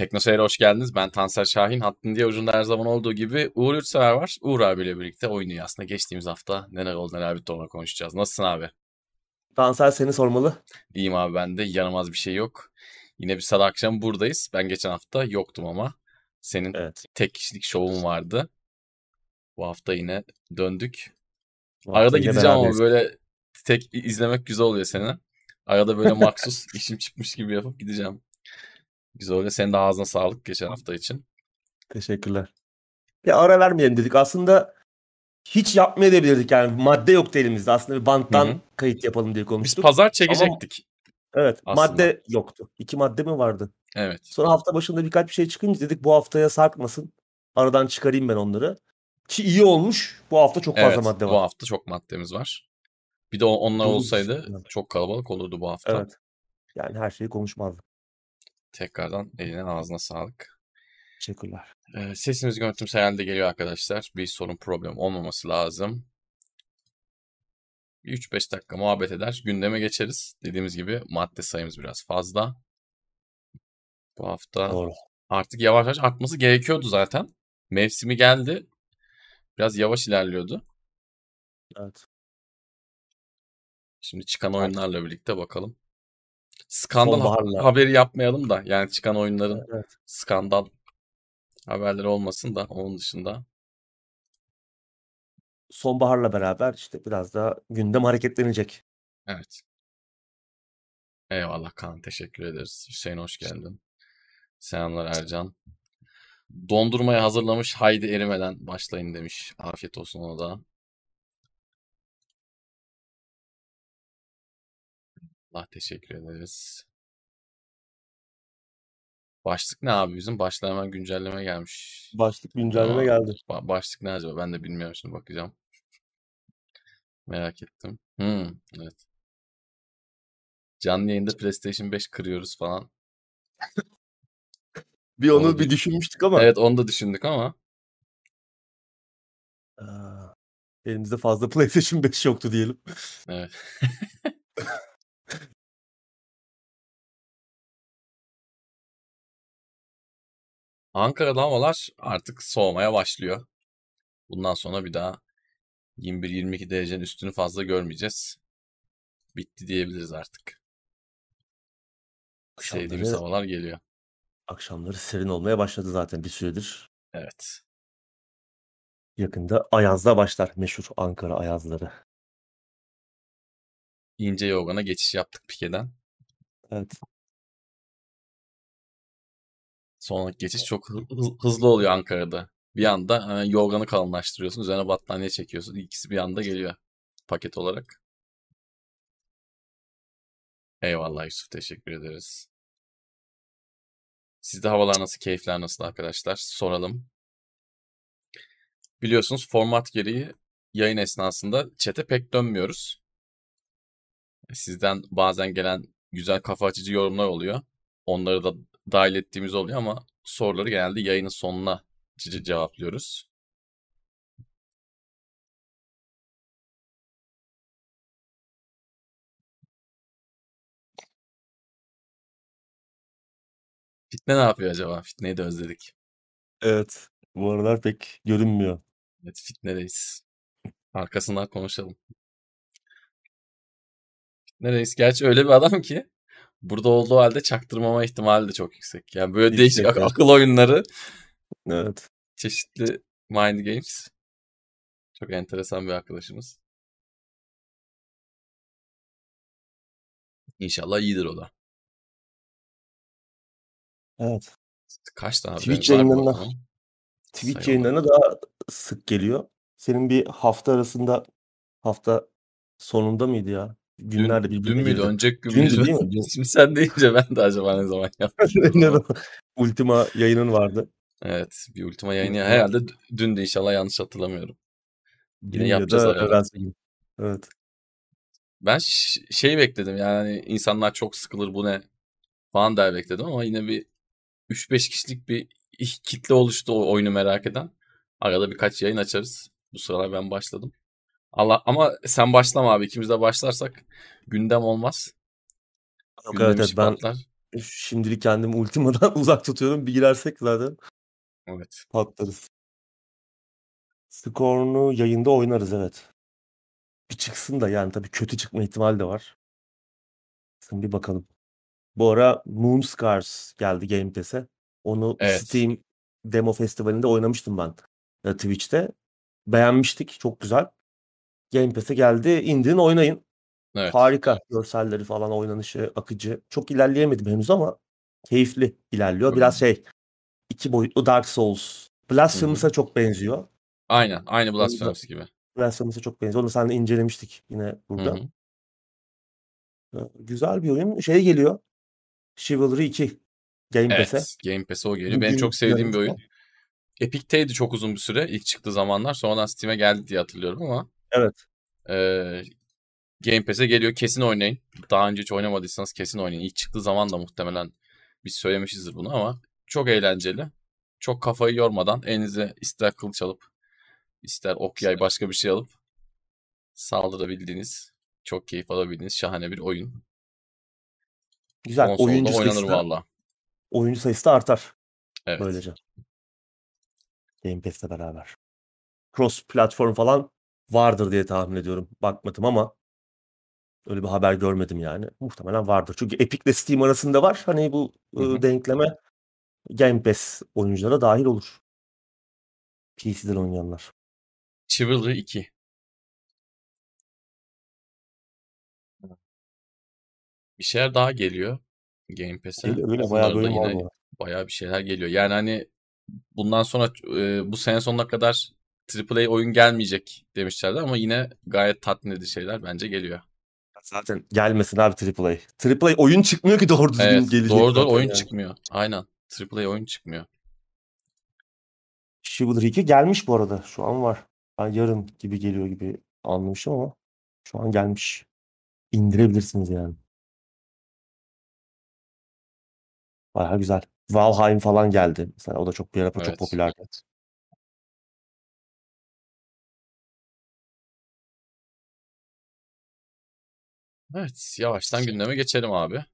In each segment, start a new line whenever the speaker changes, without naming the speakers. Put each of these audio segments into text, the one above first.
Teknoseyir'e hoş geldiniz. Ben Tansel Şahin. Hattın diye ucunda her zaman olduğu gibi Uğur Yurtsever var. Uğur abiyle birlikte oyun dünyasında geçtiğimiz hafta neler oldu neler bitti ona konuşacağız. Nasılsın abi?
Tansel seni sormalı.
İyiyim abi ben de. Yanılmaz bir şey yok. Yine bir salı akşam buradayız. Ben geçen hafta yoktum ama. Senin
Evet.
tek kişilik şovun vardı. Bu hafta yine döndük.
Bu
Arada gideceğim ama böyle tek izlemek güzel oluyor seni. Arada böyle maksus işim çıkmış gibi yapıp gideceğim. Güzel oluyor. Senin de ağzına sağlık geçen hafta için.
Teşekkürler. Bir ara vermeyelim dedik. Aslında hiç yapmayabilirdik yani. Madde yoktu elimizde. Aslında bir banttan
Hı hı.
kayıt yapalım diye
Biz
konuştuk.
pazar çekecektik.
Evet.
aslında.
Madde yoktu. İki madde mi vardı?
Evet.
Sonra hafta başında birkaç bir şey çıkınca dedik bu haftaya sarkmasın. Aradan çıkarayım ben onları. Ki iyi olmuş. Bu hafta çok fazla
Evet.
madde
Bu
var.
hafta çok maddemiz var. Bir de onlar olsaydı çok kalabalık olurdu bu hafta.
Evet. Yani her şeyi konuşmazdık.
Tekrardan eline ağzına sağlık.
Teşekkürler.
Ee, sesimiz görüntümüz herhalde geliyor arkadaşlar. Bir sorun problem olmaması lazım. Bir 3-5 dakika muhabbet eder. Gündeme geçeriz. Dediğimiz gibi madde sayımız biraz fazla. Bu hafta
Doğru.
artık yavaş yavaş artması gerekiyordu zaten. Mevsimi geldi. Biraz yavaş ilerliyordu.
Evet.
Şimdi çıkan oyunlarla birlikte bakalım. Skandal ha-
Sonbaharla.
haberi yapmayalım da yani çıkan oyunların
Evet.
skandal haberleri olmasın da onun dışında.
Sonbaharla beraber işte biraz daha gündem hareketlenecek.
Evet. Eyvallah Kaan teşekkür ederiz. Hüseyin hoş geldin. Selamlar Ercan. Dondurmaya hazırlamış haydi erimeden başlayın demiş. Afiyet olsun ona da. Allah teşekkür ederiz. Başlık ne abi bizim? Başlığa hemen güncelleme gelmiş.
Başlık güncelleme geldi.
ba- başlık ne acaba? Ben de bilmiyorum şimdi bakacağım. Merak ettim. Hmm, evet. Canlı yayında PlayStation 5 kırıyoruz falan.
Bir onu
Onu
bir
bir-
düşünmüştük ama
Evet onu da düşündük ama
Aa, elimizde fazla PlayStation 5 yoktu diyelim.
evet. Ankara'da havalar artık soğumaya başlıyor. Bundan sonra bir daha 21-22 derecenin üstünü fazla görmeyeceğiz. Bitti diyebiliriz artık. Sevdiğimiz
Akşamları,
havalar geliyor.
akşamları serin olmaya başladı zaten bir süredir.
Evet.
Yakında Ayaz'da başlar meşhur Ankara Ayazları.
İnce yorgana geçiş yaptık Pike'den.
Evet.
Sonraki geçiş çok hı- hı- hızlı oluyor Ankara'da. Bir anda hemen yorganı kalınlaştırıyorsun. Üzerine battaniye çekiyorsun. İkisi bir anda geliyor paket olarak. Eyvallah Yusuf teşekkür ederiz. Sizde havalar nasıl, keyifler nasıl arkadaşlar? Soralım. Biliyorsunuz format gereği yayın esnasında çete pek dönmüyoruz. Sizden bazen gelen güzel kafa açıcı yorumlar oluyor. Onları da dahil ettiğimiz oluyor ama soruları genelde yayının sonuna ce- cevaplıyoruz. Fitne ne yapıyor acaba? Fitneyi de özledik.
Evet. Bu aralar pek görünmüyor.
Evet Fitne'deyiz. Arkasından konuşalım. Fitne Reis gerçi öyle bir adam ki burada olduğu halde çaktırmama ihtimali de çok yüksek. Yani böyle değişik
Yüksek,
ak-
evet.
akıl oyunları,
Evet.
çeşitli mind games. Çok enteresan bir arkadaşımız. İnşallah iyidir o da.
Evet.
Kaç tane
Twitch yayınlarına. Twitch
Sayalım.
yayınlarına daha sık geliyor. Senin bir hafta arasında hafta sonunda mıydı ya? Günlerde
Dün, dün müydü? Önceki gün müydü?
değil mi? Dün.
Şimdi sen deyince ben de acaba ne zaman
zaman? Ultima yayının vardı.
Evet bir ultima yayını herhalde dün de inşallah yanlış hatırlamıyorum. Yine
dün ya
yapacağız
da evvelsi gün. Evet.
Ben şey bekledim yani insanlar çok sıkılır bu ne falan der bekledim ama yine bir 3-5 kişilik bir kitle oluştu o oyunu merak eden. Arada birkaç yayın açarız. Bu sıralar ben başladım. Allah ama sen başlama abi. İkimiz de başlarsak gündem olmaz.
Yok evet,
Gündem
evet
işi
ben
patlar.
Şimdilik kendimi Ultima'dan uzak tutuyorum. Bir girersek zaten
Evet.
patlarız. Scorn'u yayında oynarız evet. Bir çıksın da yani tabii kötü çıkma ihtimali de var. Şimdi bir bakalım. Bu ara Moonscars geldi Game Pass'e. Onu
Evet.
Steam Demo Festivali'nde oynamıştım ben e, Twitch'te. Beğenmiştik. Çok güzel. Game Pass'e geldi. İndirin oynayın.
Evet.
Harika. Görselleri falan, oynanışı, akıcı. Çok ilerleyemedim henüz ama keyifli ilerliyor. Biraz şey iki boyutlu Dark Souls. Blasphemous'a çok benziyor.
Aynen. Aynı Blasphemous gibi.
Blasphemous'a çok benziyor. Onu seninle incelemiştik yine
Hı
burada.
hı.
Ee, Güzel bir oyun. Şey geliyor. Chivalry 2 Game Pass'e.
Evet. Game Pass'e o geliyor. Benim çok sevdiğim bir oyun. Epic'teydi çok uzun bir süre ilk çıktığı zamanlar. Sonradan Steam'e geldi diye hatırlıyorum ama
Evet.
eee Game Pass'e geliyor. Kesin oynayın. Daha önce hiç oynamadıysanız kesin oynayın. İlk çıktığı zaman da muhtemelen biz söylemişizdir bunu ama çok eğlenceli. Çok kafayı yormadan elinize ister kılıç alıp ister ok yay başka bir şey alıp saldırabildiğiniz, çok keyif alabildiğiniz şahane bir oyun.
Güzel.
Konsolda
Oyuncu
oynanır valla.
oyuncu sayısı da artar
Evet.
böylece. Game Pass'le beraber. Cross platform falan vardır diye tahmin ediyorum. Bakmadım ama öyle bir haber görmedim yani. Muhtemelen vardır. Çünkü Epic ile Steam arasında var. Hani bu
Hı hı.
denkleme Game Pass oyunculara dahil olur. PC'den oynayanlar.
Chivalry 2. Bir şeyler daha geliyor Game Pass'e.
Öyle, öyle bayağı var arada.
bayağı bir şeyler geliyor. Yani hani bundan sonra bu sene sonuna kadar AAA oyun gelmeyecek demişlerdi ama yine gayet tatmin edici şeyler bence geliyor.
Zaten gelmesin abi AAA. AAA oyun çıkmıyor ki doğru düzgün
Evet,
gelecek
doğru doğru oyun
yani.
çıkmıyor. Aynen. AAA oyun çıkmıyor.
Chivalry 2 gelmiş bu arada. Şu an var. Ben yarın gibi geliyor gibi anlamışım ama şu an gelmiş. İndirebilirsiniz yani. Bayağı güzel. Valheim falan geldi. Mesela o da çok bir ara çok
Evet.
popülerdi.
Evet, yavaştan gündeme geçelim abi.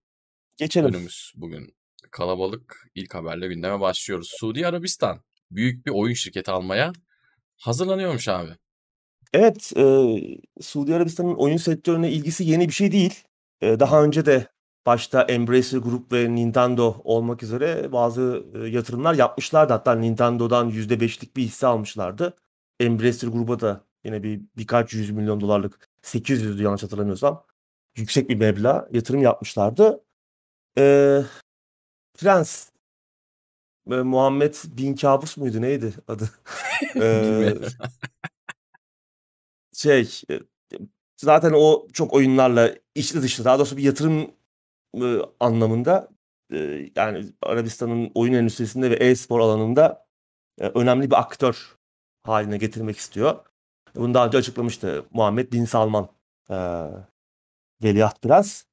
Geçelim.
Önümüz bugün kalabalık. İlk haberle gündeme başlıyoruz. Suudi Arabistan büyük bir oyun şirketi almaya hazırlanıyormuş abi.
Evet, eee, Suudi Arabistan'ın oyun sektörüne ilgisi yeni bir şey değil. Eee, daha önce de başta Embracer Group ve Nintendo olmak üzere bazı eee, yatırımlar yapmışlardı. Hatta Nintendo'dan %5'lik bir hisse almışlardı. Embracer Group'a da yine bir birkaç yüz milyon dolarlık 800'dü yanlış hatırlamıyorsam yüksek bir meblağ yatırım yapmışlardı. Eee, Prens eee, Muhammed Bin Kabus muydu neydi adı?
Bilmiyorum.
şey e, zaten o çok oyunlarla içli dışlı daha doğrusu bir yatırım e, anlamında e, yani Arabistan'ın oyun endüstrisinde ve e-spor alanında e, önemli bir aktör haline getirmek istiyor. Bunu daha önce açıklamıştı Muhammed Bin Salman e, veliaht biraz.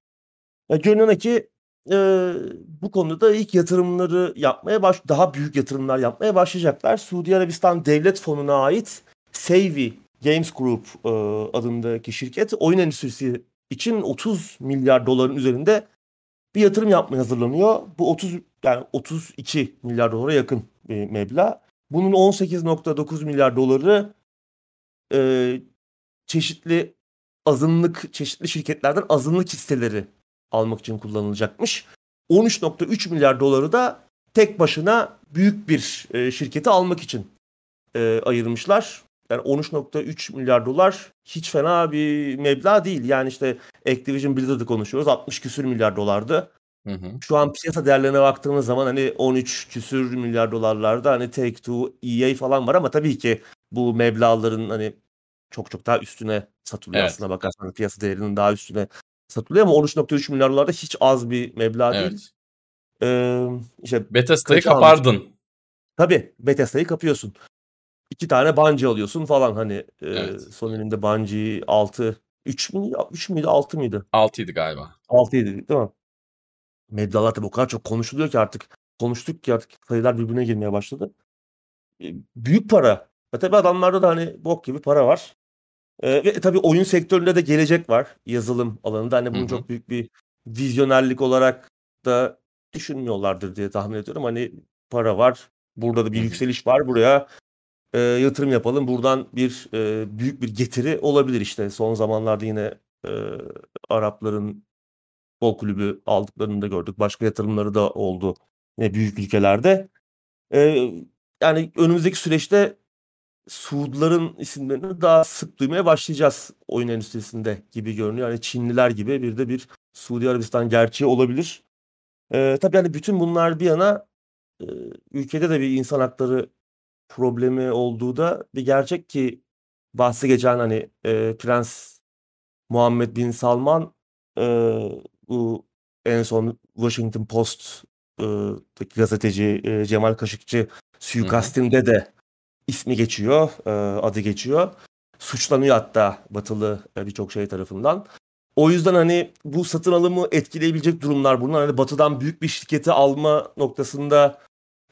E, görünen ki e, bu konuda ilk yatırımları yapmaya baş daha büyük yatırımlar yapmaya başlayacaklar. Suudi Arabistan Devlet Fonu'na ait Savvy Games Group e, adındaki şirket oyun endüstrisi için 30 milyar doların üzerinde bir yatırım yapmaya hazırlanıyor. Bu 30 yani 32 milyar dolara yakın bir meblağ. Bunun 18.9 milyar doları e, çeşitli azınlık çeşitli şirketlerden azınlık hisseleri almak için kullanılacakmış. 13.3 milyar doları da tek başına büyük bir e, şirketi almak için e, ayırmışlar. Yani 13.3 milyar dolar hiç fena bir meblağ değil. Yani işte Activision Blizzard'ı konuşuyoruz. 60 küsür milyar dolardı.
Hı hı.
Şu an piyasa değerlerine baktığımız zaman hani 13 küsür milyar dolarlarda hani Take-Two, EA falan var ama tabii ki bu meblağların hani çok çok daha üstüne satılıyor
Evet.
aslına bakarsan. Hani Piyasa değerinin daha üstüne satılıyor ama 13.3 milyar dolar da hiç az bir meblağ değil.
Evet.
Ee, işte
Bethesda'yı kapardın.
Tabii Bethesda'yı kapıyorsun. İki tane Bungie alıyorsun falan hani e,
Evet.
Sony'nin de Bungie 6 3 mü 3 müydü 6 mıydı?
6'ydı galiba.
6 idi değil mi? Meblağlar tabii o kadar çok konuşuluyor ki artık konuştuk ki artık sayılar birbirine girmeye başladı. E, büyük para. E tabii adamlarda da hani bok gibi para var. E, ve tabii oyun sektöründe de gelecek var yazılım alanında. Hani
hı.
çok büyük bir vizyonerlik olarak da düşünmüyorlardır diye tahmin ediyorum. Hani para var, burada da bir
Hı hı.
yükseliş var. Buraya e, yatırım yapalım. Buradan bir e, büyük bir getiri olabilir işte. Son zamanlarda yine e, Arapların futbol kulübü aldıklarını da gördük. Başka yatırımları da oldu yine büyük ülkelerde. E, yani önümüzdeki süreçte Suudların isimlerini daha sık duymaya başlayacağız oyun endüstrisinde gibi görünüyor. Yani Çinliler gibi bir de bir Suudi Arabistan gerçeği olabilir. Ee, tabii yani bütün bunlar bir yana e, ülkede de bir insan hakları problemi olduğu da bir gerçek ki bahsi geçen hani e, Prens Muhammed Bin Salman e, bu en son Washington Post e, gazeteci e, Cemal Kaşıkçı suikastinde de ismi geçiyor, e, adı geçiyor. Suçlanıyor hatta batılı e, birçok şey tarafından. O yüzden hani bu satın alımı etkileyebilecek durumlar bunlar. Hani batıdan büyük bir şirketi alma noktasında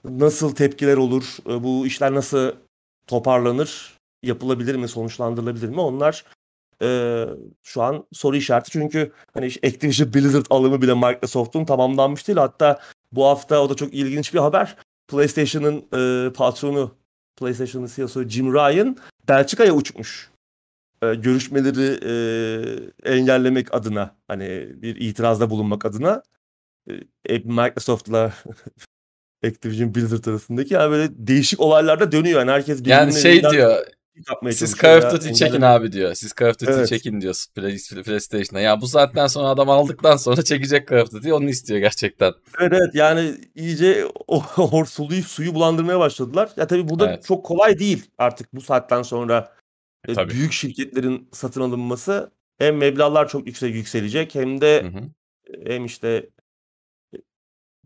nasıl tepkiler olur? E, bu işler nasıl toparlanır? Yapılabilir mi? Sonuçlandırılabilir mi? Onlar şu an soru işareti. Çünkü hani Activision Blizzard alımı bile Microsoft'un tamamlanmış değil. Hatta bu hafta o da çok ilginç bir haber. PlayStation'ın e, patronu PlayStation'ın CEO'su Jim Ryan Belçika'ya uçmuş. E, görüşmeleri e, engellemek adına hani bir itirazda bulunmak adına e, Microsoft'la Activision Blizzard arasındaki yani böyle değişik olaylar da dönüyor. Yani herkes
Yani şey diyor. Siz Call of Duty çekin abi diyor. Siz Call of Duty evet. çekin diyor PlayStation'a. Ya bu saatten sonra adam aldıktan sonra çekecek Call of Duty onu istiyor gerçekten.
Evet evet yani iyice o, o suyu, bulandırmaya başladılar. Ya tabii burada evet. çok kolay değil artık bu saatten sonra e, tabii. büyük şirketlerin satın alınması. Hem meblağlar çok yüksek yükselecek hem de hı hı. hem işte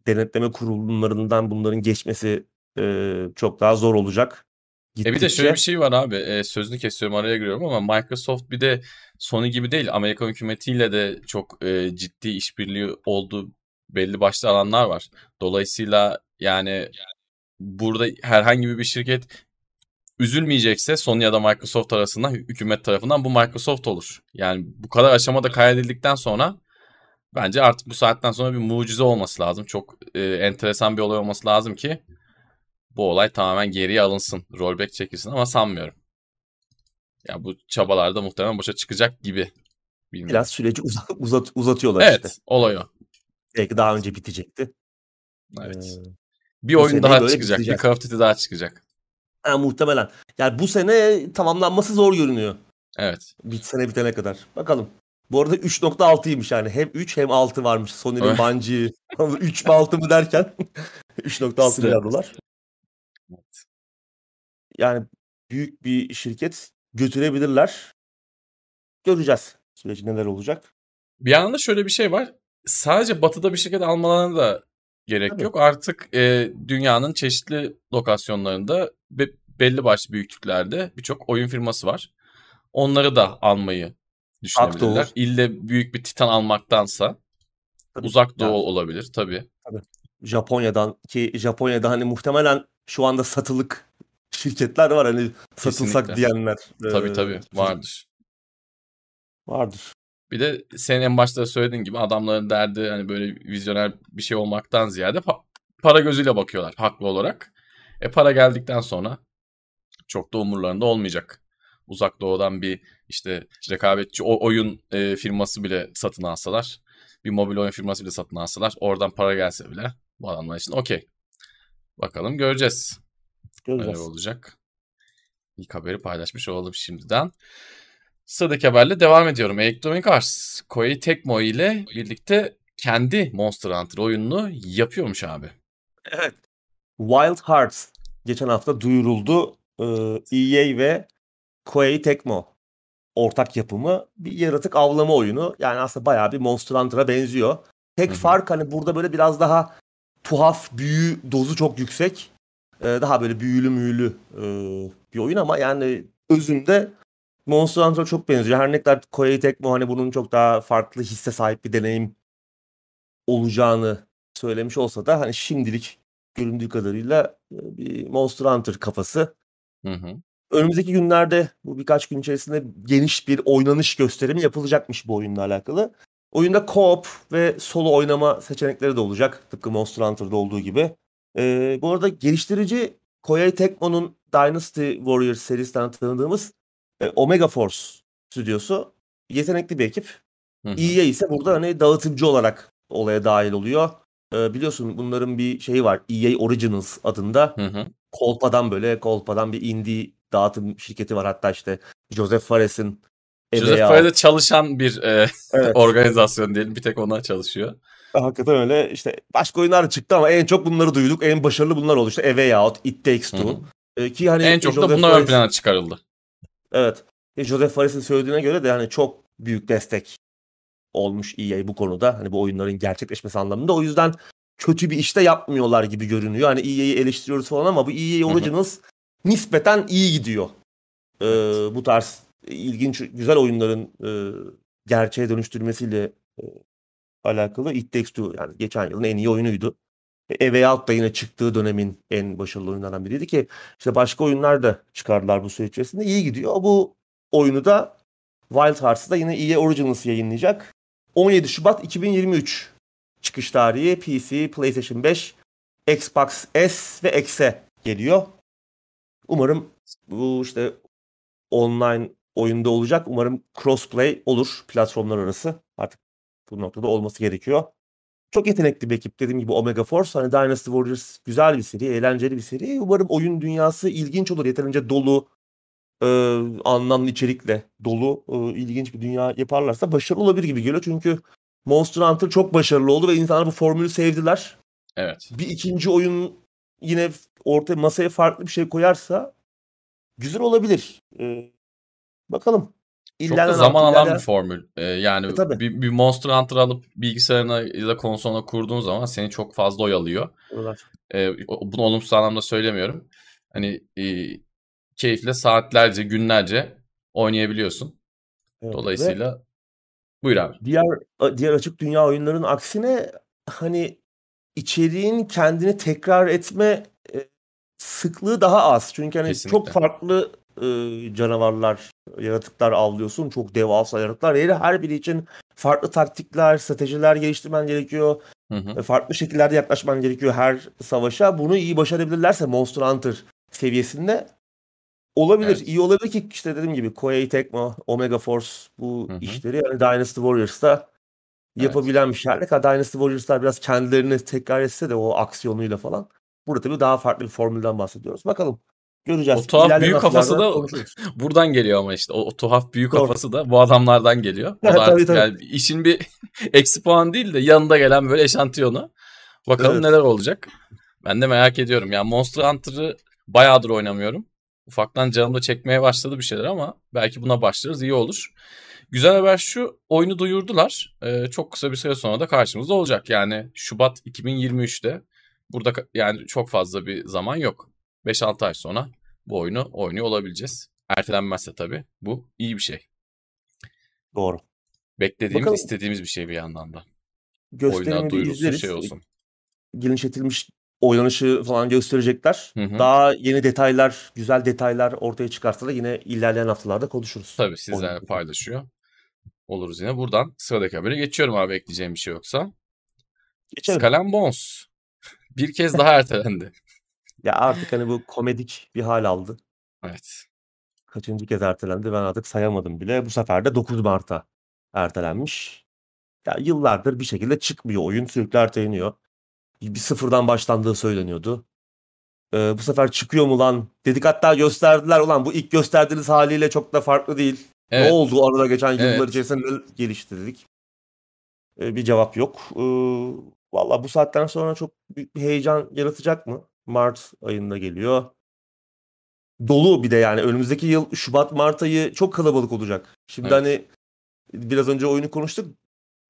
denetleme kurullarından bunların geçmesi e, çok daha zor olacak.
Gittikçe... E bir de şöyle bir şey var abi e, sözünü kesiyorum araya giriyorum ama Microsoft bir de Sony gibi değil Amerika hükümetiyle de çok e, ciddi işbirliği olduğu belli başlı alanlar var. Dolayısıyla yani burada herhangi bir şirket üzülmeyecekse Sony ya da Microsoft arasında hükümet tarafından bu Microsoft olur. Yani bu kadar aşamada kaydedildikten sonra bence artık bu saatten sonra bir mucize olması lazım. Çok e, enteresan bir olay olması lazım ki bu olay tamamen geriye alınsın. Rollback çekilsin ama sanmıyorum. Ya bu çabalarda muhtemelen boşa çıkacak gibi.
Bilmiyorum. Biraz süreci uzat, uzat, uzatıyorlar
evet,
işte.
olay o.
Belki daha önce bitecekti.
Evet. Ee, bir oyun daha çıkacak. Bitecek. Bir Call of Duty daha çıkacak.
Ha, muhtemelen. Yani bu sene tamamlanması zor görünüyor.
Evet.
Bir sene bitene kadar. Bakalım. Bu arada 3.6'ymış yani. Hem 3 hem 6 varmış. Sony'nin bancı 3 mü 6 mı derken 3.6 milyar dolar. Yani büyük bir şirket götürebilirler. Göreceğiz süreci neler olacak.
Bir yandan şöyle bir şey var. Sadece batıda bir şirket almalarına da gerek Tabii. yok. Artık e, dünyanın çeşitli lokasyonlarında be, belli başlı büyüklüklerde birçok oyun firması var. Onları da almayı düşünebilirler. İlle büyük bir titan almaktansa tabii. uzak doğu yani. olabilir tabii.
Tabii. Japonya'dan ki Japonya'da hani muhtemelen şu anda satılık şirketler var hani satılsak Kesinlikle. diyenler.
Tabii tabii vardır.
Vardır.
Bir de senin en başta söylediğin gibi adamların derdi hani böyle vizyoner bir şey olmaktan ziyade pa- para gözüyle bakıyorlar haklı olarak. E para geldikten sonra çok da umurlarında olmayacak. Uzak doğudan bir işte rekabetçi o oyun e, firması bile satın alsalar, bir mobil oyun firması bile satın alsalar, oradan para gelse bile bu adamlar için okey. Bakalım göreceğiz. Göreceğiz. Neler olacak. İlk haberi paylaşmış olalım şimdiden. Sıradaki haberle devam ediyorum. Electronic Arts, Koei Tecmo ile birlikte kendi Monster Hunter oyununu yapıyormuş abi.
Evet. Wild Hearts geçen hafta duyuruldu. EA ee, ve Koei Tecmo ortak yapımı bir yaratık avlama oyunu. Yani aslında bayağı bir Monster Hunter'a benziyor. Tek Hı-hı. fark hani burada böyle biraz daha tuhaf, büyü dozu çok yüksek. Ee, daha böyle büyülü müyülü e, bir oyun ama yani özünde Monster Hunter'a çok benziyor. Her ne kadar Koei Tecmo hani bunun çok daha farklı hisse sahip bir deneyim olacağını söylemiş olsa da hani şimdilik göründüğü kadarıyla e, bir Monster Hunter kafası. Hı hı. Önümüzdeki günlerde bu birkaç gün içerisinde geniş bir oynanış gösterimi yapılacakmış bu oyunla alakalı. Oyunda co-op ve solo oynama seçenekleri de olacak. Tıpkı Monster Hunter'da olduğu gibi. Ee, bu arada geliştirici Koei Tecmo'nun Dynasty Warriors serisinden tanıdığımız e, Omega Force stüdyosu. Yetenekli bir ekip.
Hı hı.
EA ise burada hani dağıtımcı olarak olaya dahil oluyor. Ee, biliyorsun bunların bir şeyi var. EA Originals adında.
Hı hı.
Kolpa'dan böyle Kolpa'dan bir indie dağıtım şirketi var. Hatta işte Joseph Fares'in
Joseph
emeği
Fares'de çalışan bir e,
Evet.
organizasyon diyelim. Bir tek ona çalışıyor.
Hakikaten öyle. İşte başka oyunlar çıktı ama en çok bunları duyduk. En başarılı bunlar oldu. İşte A Way Out, It Takes Two. Ee, ki hani
En çok da bunlar ön
Fares-
plana çıkarıldı.
Evet. E, Joseph Fares'in söylediğine göre de hani çok büyük destek olmuş EA bu konuda. Hani bu oyunların gerçekleşmesi anlamında. O yüzden kötü bir işte yapmıyorlar gibi görünüyor. Hani EA'yi eleştiriyoruz falan ama bu EA. Originals nispeten iyi gidiyor. Ee, bu tarz ilginç, güzel oyunların e, gerçeğe dönüştürmesiyle e, alakalı It Takes Two yani geçen yılın en iyi oyunuydu. E, A Way Out da yine çıktığı dönemin en başarılı oyunlarından biriydi ki işte başka oyunlar da çıkardılar bu süreç içerisinde. İyi gidiyor. Bu oyunu da Wild Hearts'ı da yine EA Originals yayınlayacak. 17 Şubat 2023 çıkış tarihi PC, PlayStation 5, Xbox S ve X'e geliyor. Umarım bu işte online oyunda olacak. Umarım crossplay olur platformlar arası. Artık bu noktada olması gerekiyor. Çok yetenekli bir ekip. Dediğim gibi Omega Force. Hani Dynasty Warriors güzel bir seri, eğlenceli bir seri. Umarım oyun dünyası ilginç olur. Yeterince dolu, e, anlamlı içerikle dolu, e, ilginç bir dünya yaparlarsa başarılı olabilir gibi geliyor. Çünkü Monster Hunter çok başarılı oldu ve insanlar bu formülü sevdiler.
Evet.
Bir ikinci oyun yine ortaya masaya farklı bir şey koyarsa güzel olabilir. E, bakalım.
Çok da zaman alan bir
ilerleyen-
formül. Ee, yani
E, tabii.
bir, bir Monster Hunter alıp bilgisayarına ya da konsoluna kurduğun zaman seni çok fazla oyalıyor. Ee, bunu olumsuz anlamda söylemiyorum. Hani e, keyifle saatlerce, günlerce oynayabiliyorsun.
Evet. Ve-
Dolayısıyla buyur abi.
diğer diğer açık dünya oyunlarının aksine hani içeriğin kendini tekrar etme e, sıklığı daha az. Çünkü hani
Kesinlikle.
çok farklı e, canavarlar, yaratıklar avlıyorsun. Çok devasa yaratıklar. Her, her biri için farklı taktikler, stratejiler geliştirmen gerekiyor.
Hı hı.
E, Farklı şekillerde yaklaşman gerekiyor her savaşa. Bunu iyi başarabilirlerse Monster Hunter seviyesinde olabilir.
Evet.
İyi olabilir ki işte dediğim gibi Koei Tecmo, Omega Force bu
Hı hı.
işleri yani Dynasty Warriors'ta yapabilen bir şeyler. Dynasty Warriors'lar biraz kendilerini tekrar etse de o aksiyonuyla falan. Burada tabii daha farklı bir formülden bahsediyoruz. Bakalım. Göreceğiz.
O tuhaf
İlerleyen
büyük kafası da-
konuşuruz.
Buradan geliyor ama işte o, o tuhaf büyük
Doğru.
kafası da bu adamlardan geliyor. O
Evet,
da
tabii, tabii.
yani işin bir eksi puan değil de yanında gelen böyle eşantiyonu. Bakalım
Evet.
neler olacak. Ben de merak ediyorum. Yani Monster Hunter'ı bayağıdır oynamıyorum. Ufaktan canım da çekmeye başladı bir şeyler ama belki buna başlarız iyi olur. Güzel haber şu oyunu duyurdular. Ee, çok kısa bir süre sonra da karşımızda olacak. Yani Şubat 2023'te burada yani çok fazla bir zaman yok. 5-6 ay sonra bu oyunu oynuyor olabileceğiz. Ertelenmezse tabii bu iyi bir şey.
Doğru.
Beklediğimiz,
Bakalım.
istediğimiz bir şey bir yandan da. Oyuna
bir
duyurulsun
izleriz.
şey olsun.
genişletilmiş oynanışı falan gösterecekler.
Hı hı.
Daha yeni detaylar, güzel detaylar ortaya çıkarsa da yine ilerleyen haftalarda konuşuruz.
Tabii sizlerle paylaşıyor. Oluruz yine. Buradan sıradaki habere geçiyorum abi ekleyeceğim bir şey yoksa.
Geçelim.
Bones. Bir kez daha ertelendi.
Ya artık hani bu komedik bir hal aldı.
Evet.
Kaçıncı kez ertelendi ben artık sayamadım bile. Bu sefer de 9 Mart'a ertelenmiş. Ya yıllardır bir şekilde çıkmıyor oyun. Sürekli erteleniyor. Bir sıfırdan başlandığı söyleniyordu. Ee, bu sefer çıkıyor mu lan? Dedik hatta gösterdiler. Ulan bu ilk gösterdiğiniz haliyle çok da farklı değil.
Evet.
Ne oldu arada geçen yıllar
Evet.
içerisinde ne gelişti dedik. Ee, bir cevap yok. Ee, Valla bu saatten sonra çok büyük bir heyecan yaratacak mı? Mart ayında geliyor. Dolu bir de yani önümüzdeki yıl Şubat Mart ayı çok kalabalık olacak. Şimdi
Evet.
hani biraz önce oyunu konuştuk.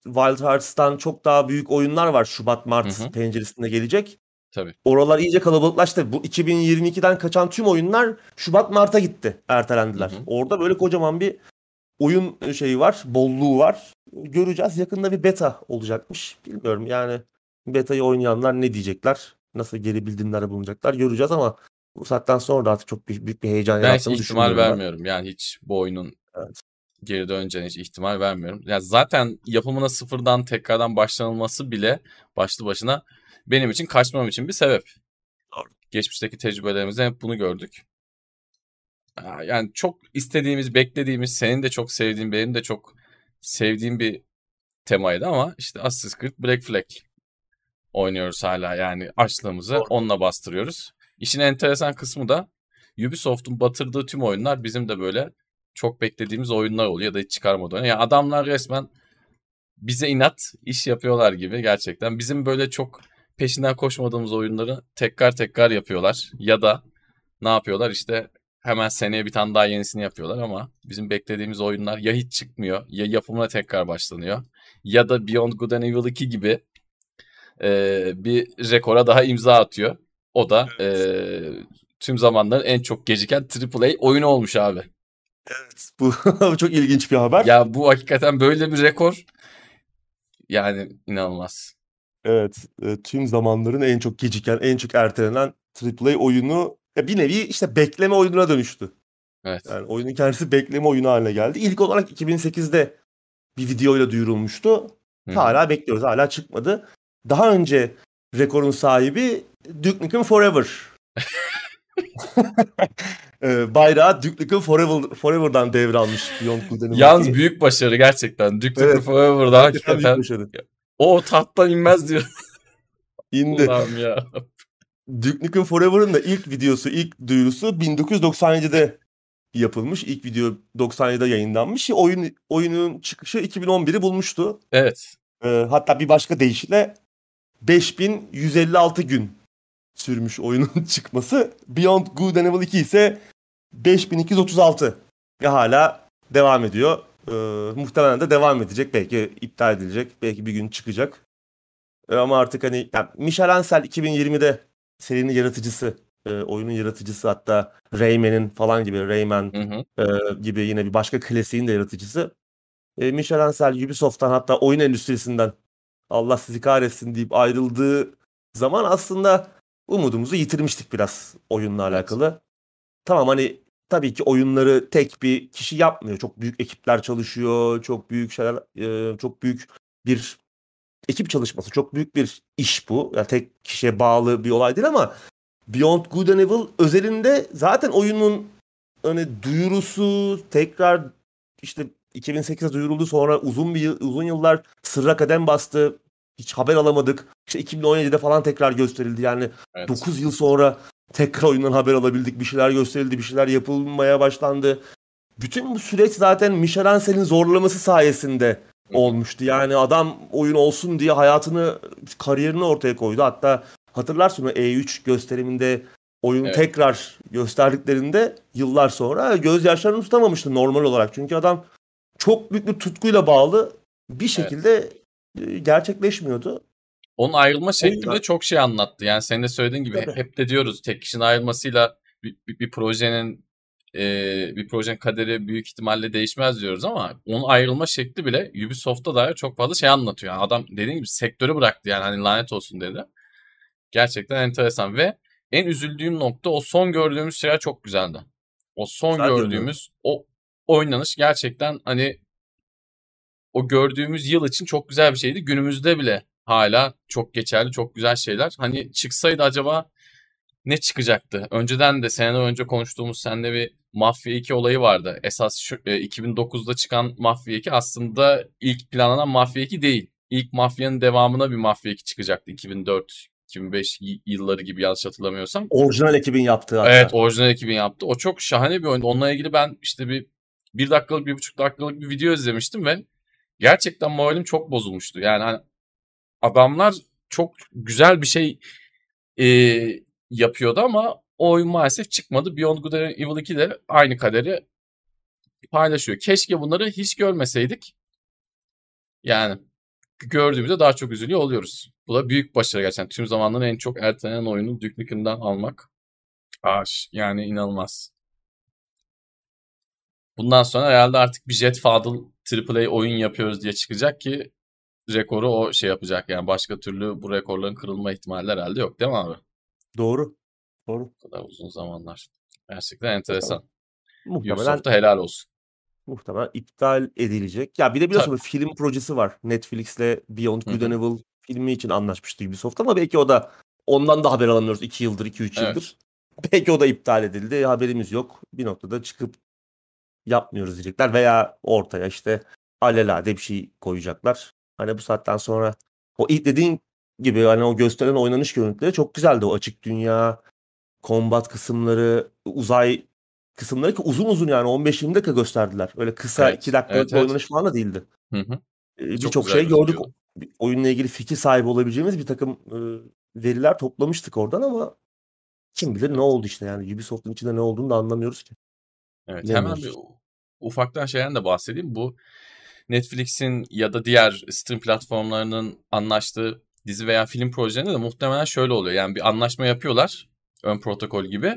Wild Hearts'tan çok daha büyük oyunlar var Şubat Mart
Hı hı.
penceresinde gelecek.
Tabii.
Oralar iyice kalabalıklaştı. Bu 2022'den kaçan tüm oyunlar Şubat Mart'a gitti. Ertelendiler.
Hı hı.
Orada böyle kocaman bir oyun şeyi var, bolluğu var. Göreceğiz. Yakında bir beta olacakmış. Bilmiyorum yani beta'yı oynayanlar ne diyecekler? Nasıl geri bildirimlerde bulunacaklar göreceğiz ama bu saatten sonra da artık çok büyük, büyük bir heyecan
Ben
yarattığını
ihtimal
düşünmüyorum ben.
vermiyorum. Yani hiç bu oyunun
Evet.
geri döneceğine hiç ihtimal vermiyorum. Yani zaten yapımına sıfırdan tekrardan başlanılması bile başlı başına benim için kaçmam için bir sebep.
Doğru.
Geçmişteki tecrübelerimizde hep bunu gördük. Yani çok istediğimiz, beklediğimiz, senin de çok sevdiğin, benim de çok sevdiğim bir temaydı ama işte Assassin's Creed Black Flag oynuyoruz hala yani açlığımızı onunla bastırıyoruz. İşin enteresan kısmı da Ubisoft'un batırdığı tüm oyunlar bizim de böyle çok beklediğimiz oyunlar oluyor ya da hiç çıkarmadı. Yani adamlar resmen bize inat iş yapıyorlar gibi gerçekten. Bizim böyle çok peşinden koşmadığımız oyunları tekrar tekrar yapıyorlar. Ya da ne yapıyorlar işte hemen seneye bir tane daha yenisini yapıyorlar ama bizim beklediğimiz oyunlar ya hiç çıkmıyor ya yapımına tekrar başlanıyor ya da Beyond Good and Evil 2 gibi e, bir rekora daha imza atıyor. O da evet. e, tüm zamanların en çok geciken AAA oyunu olmuş abi.
Evet bu çok ilginç bir haber.
Ya bu hakikaten böyle bir rekor yani inanılmaz.
Evet e, tüm zamanların en çok geciken en çok ertelenen AAA oyunu ya bir nevi işte bekleme oyununa dönüştü.
Evet.
Yani oyunun kendisi bekleme oyunu haline geldi. İlk olarak 2008'de bir videoyla duyurulmuştu. Hı. Hala bekliyoruz. Hala çıkmadı. Daha önce rekorun sahibi Duke Nukem Forever. Ee, bayrağı Duke Nukem Forever, Forever'dan devralmış Beyond Good
Yalnız büyük başarı gerçekten. Duke Nukem evet. Forever'dan hakikaten. O tahttan inmez diyor.
İndi. Ulan ya. Duke Nukem Forever'ın da ilk videosu, ilk duyurusu 1997'de yapılmış. İlk video 97'de yayınlanmış. Oyun oyunun çıkışı 2011'i bulmuştu.
Evet.
Ee, hatta bir başka deyişle 5156 gün sürmüş oyunun çıkması. Beyond Good and Evil 2 ise 5236. Ve hala devam ediyor. Ee, muhtemelen de devam edecek. Belki iptal edilecek. Belki bir gün çıkacak. Ee, ama artık hani yani Michel Ancel 2020'de serinin yaratıcısı, e, oyunun yaratıcısı hatta Rayman'in falan gibi Rayman hı hı. E, gibi yine bir başka klasiğin de yaratıcısı. E, Michel Ancel Ubisoft'tan hatta oyun endüstrisinden Allah sizi kahretsin deyip ayrıldığı zaman aslında umudumuzu yitirmiştik biraz oyunla alakalı. Tamam hani tabii ki oyunları tek bir kişi yapmıyor. Çok büyük ekipler çalışıyor. Çok büyük şeyler e, çok büyük bir ekip çalışması. Çok büyük bir iş bu. Yani tek kişiye bağlı bir olay değil ama Beyond Good and Evil özelinde zaten oyunun hani duyurusu tekrar işte 2008'de duyuruldu sonra uzun bir uzun yıllar sırra kadem bastı. Hiç haber alamadık. İşte 2017'de falan tekrar gösterildi. Yani evet. 9 yıl sonra tekrar oyundan haber alabildik. Bir şeyler gösterildi, bir şeyler yapılmaya başlandı. Bütün bu süreç zaten Michel Ansel'in zorlaması sayesinde olmuştu. Yani adam oyun olsun diye hayatını, kariyerini ortaya koydu. Hatta hatırlarsın o E3 gösteriminde oyunu evet. tekrar gösterdiklerinde yıllar sonra gözyaşlarını tutamamıştı normal olarak. Çünkü adam çok büyük bir tutkuyla bağlı bir şekilde evet. gerçekleşmiyordu.
Onun ayrılma şekli de çok şey anlattı. Yani senin de söylediğin gibi Tabii. hep de diyoruz tek kişinin ayrılmasıyla bir, bir, bir projenin e, bir projenin kaderi büyük ihtimalle değişmez diyoruz ama onun ayrılma şekli bile Ubisoft'a dair çok fazla şey anlatıyor. Yani adam dediğin gibi sektörü bıraktı yani hani lanet olsun dedi. Gerçekten enteresan ve en üzüldüğüm nokta o son gördüğümüz şeyler çok güzeldi. O son Sadece gördüğümüz o oynanış gerçekten hani o gördüğümüz yıl için çok güzel bir şeydi. Günümüzde bile hala çok geçerli, çok güzel şeyler. Hani çıksaydı acaba ne çıkacaktı? Önceden de seneler önce konuştuğumuz sende bir Mafya 2 olayı vardı. Esas şu, e, 2009'da çıkan Mafya 2 aslında ilk planlanan Mafya 2 değil. İlk Mafya'nın devamına bir Mafya 2 çıkacaktı 2004 2005 yılları gibi yanlış hatırlamıyorsam.
Orijinal ekibin yaptığı
hatta. Evet orijinal ekibin yaptı. O çok şahane bir oyun. Onunla ilgili ben işte bir bir dakikalık bir buçuk dakikalık bir video izlemiştim ve gerçekten moralim çok bozulmuştu. Yani hani adamlar çok güzel bir şey e, yapıyordu ama o oyun maalesef çıkmadı. Beyond Good and Evil 2 de aynı kaderi paylaşıyor. Keşke bunları hiç görmeseydik. Yani gördüğümüzde daha çok üzülüyor oluyoruz. Bu da büyük başarı gerçekten. Tüm zamanların en çok ertelenen oyunu Duke Nukem'den almak. Aş, yani inanılmaz. Bundan sonra herhalde artık bir Jet Fadıl AAA oyun yapıyoruz diye çıkacak ki rekoru o şey yapacak. Yani başka türlü bu rekorların kırılma ihtimali herhalde yok değil mi abi?
Doğru. Doğru.
Bu kadar uzun zamanlar. Gerçekten enteresan. Muhtemelen... Ubisoft'a helal olsun.
muhtemelen iptal edilecek. Ya bir de biliyorsun
Tabii.
film projesi var. Netflix'le Beyond Good and Evil filmi için anlaşmıştı Ubisoft ama belki o da ondan da haber alamıyoruz 2 yıldır, 2-3
Evet.
yıldır. Belki o da iptal edildi. Haberimiz yok. Bir noktada çıkıp yapmıyoruz diyecekler veya ortaya işte alelade bir şey koyacaklar. Hani bu saatten sonra o ilk dediğin gibi hani o gösteren oynanış görüntüleri çok güzeldi. O açık dünya, combat kısımları, uzay kısımları ki uzun uzun yani 15-20 dakika gösterdiler. Öyle kısa
Evet,
2 dakikalık
evet,
bir
evet.
oynanış falan da değildi.
Çok
birçok şey gördük. Oyunla ilgili fikir sahibi olabileceğimiz birtakım, ııı, veriler toplamıştık oradan ama kim bilir ne oldu işte yani Ubisoft'un içinde ne olduğunu da anlamıyoruz ki.
Evet, hemen bir ufaktan şeyden de bahsedeyim. Bu Netflix'in ya da diğer stream platformlarının anlaştığı dizi veya film projelerinde de muhtemelen şöyle oluyor. Yani bir anlaşma yapıyorlar, ön protokol gibi.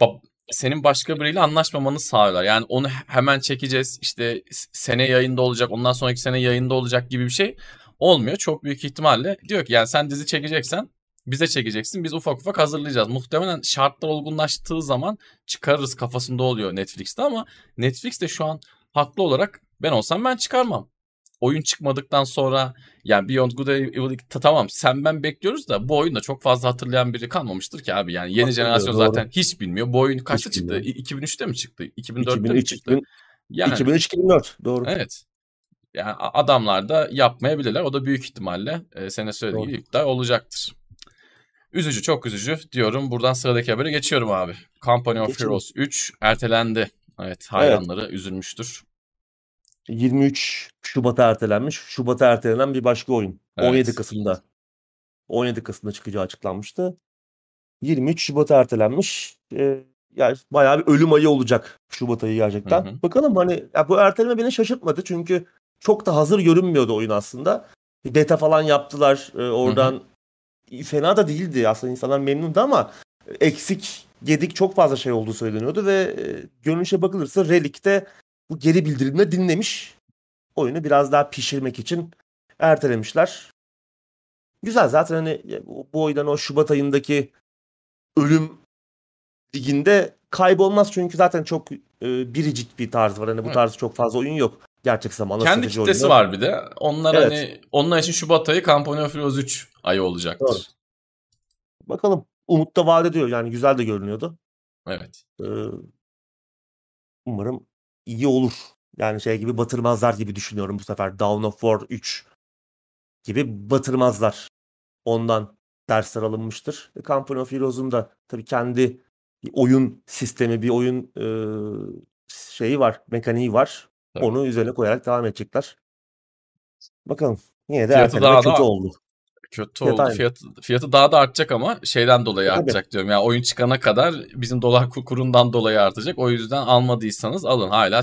Ba senin başka biriyle anlaşmamanı sağlıyorlar. Yani onu he hemen çekeceğiz, işte sene yayında olacak, ondan sonraki sene yayında olacak gibi bir şey olmuyor. Çok büyük ihtimalle diyor ki yani sen dizi çekeceksen bize çekeceksin, biz ufak ufak hazırlayacağız. Muhtemelen şartlar olgunlaştığı zaman çıkarırız kafasında oluyor Netflix'te ama Netflix de şu an haklı olarak ben olsam ben çıkarmam. Oyun çıkmadıktan sonra yani Beyond Good and Evil 2 ta tamam sen ben bekliyoruz da bu oyunu da çok fazla hatırlayan biri kalmamıştır ki abi. Yani yeni
Hatırlıyor,
jenerasyon
doğru.
zaten hiç bilmiyor. Bu oyun kaçta
Hiç
çıktı?
bilmiyor.
İ 2003'te mi çıktı? 2004'te mi
2003,
çıktı?
2000
Yani
2003-2004 doğru.
Evet. Yani adamlar da yapmayabilirler. O da büyük ihtimalle, söylediğin
Doğru.
gibi iptal olacaktır. Üzücü, çok üzücü diyorum. Buradan sıradaki habere geçiyorum abi. Company of
Geçelim.
Heroes 3 ertelendi. Evet,
Evet.
hayranları üzülmüştür.
23 Şubat'a ertelenmiş. Şubat'a ertelenen bir başka oyun. 17
Evet.
Kasım'da 17 Kasım'da çıkacağı açıklanmıştı. 23 Şubat'a ertelenmiş. Eee, yani bayağı bir ölüm ayı olacak Şubat ayı
Hı
gerçekten.
hı.
Bakalım hani ya bu erteleme beni şaşırtmadı çünkü çok da hazır görünmüyordu oyun aslında. Bir beta falan yaptılar. Eee,
Hı hı.
Fena da değildi aslında insanlar memnundu ama eksik, gedik çok fazla şey olduğu söyleniyordu ve, eee, görünüşe bakılırsa Relic de bu geri bildirimleri dinlemiş. Oyunu biraz daha pişirmek için ertelemişler. Güzel zaten hani ya bu oyundan o şubat ayındaki ölüm liginde kaybolmaz çünkü zaten çok, eee, biricik bir tarz var. Hani bu tarz çok fazla oyun yok. Gerçek zamanlı
Kendi kitlesi
oyunu.
var bir de. Onlar
Evet.
hani onlar için şubat ayı Company of Heroes 3 ayı
Doğru.
olacaktır.
Bakalım. Umut da vaat ediyor. Yani güzel de görünüyordu.
Evet.
Eee umarım iyi olur. Yani şey gibi batırmazlar gibi düşünüyorum bu sefer. Dawn of War 3 gibi batırmazlar. Ondan dersler alınmıştır. E, Company of Heroes'un da tabii kendi bir oyun sistemi, bir oyun, eee, şeyi var, mekaniği var.
Tabii.
Onu üzerine koyarak devam edecekler. Bakalım. Yine de
daha
kötü
da
oldu.
Kötü
Fiyat
oldu.
aynı.
Fiyatı fiyatı daha da artacak ama şeyden dolayı
E, tabii.
artacak diyorum. Yani oyun çıkana kadar bizim dolar ku kurundan dolayı artacak. O yüzden almadıysanız alın. Hâlâ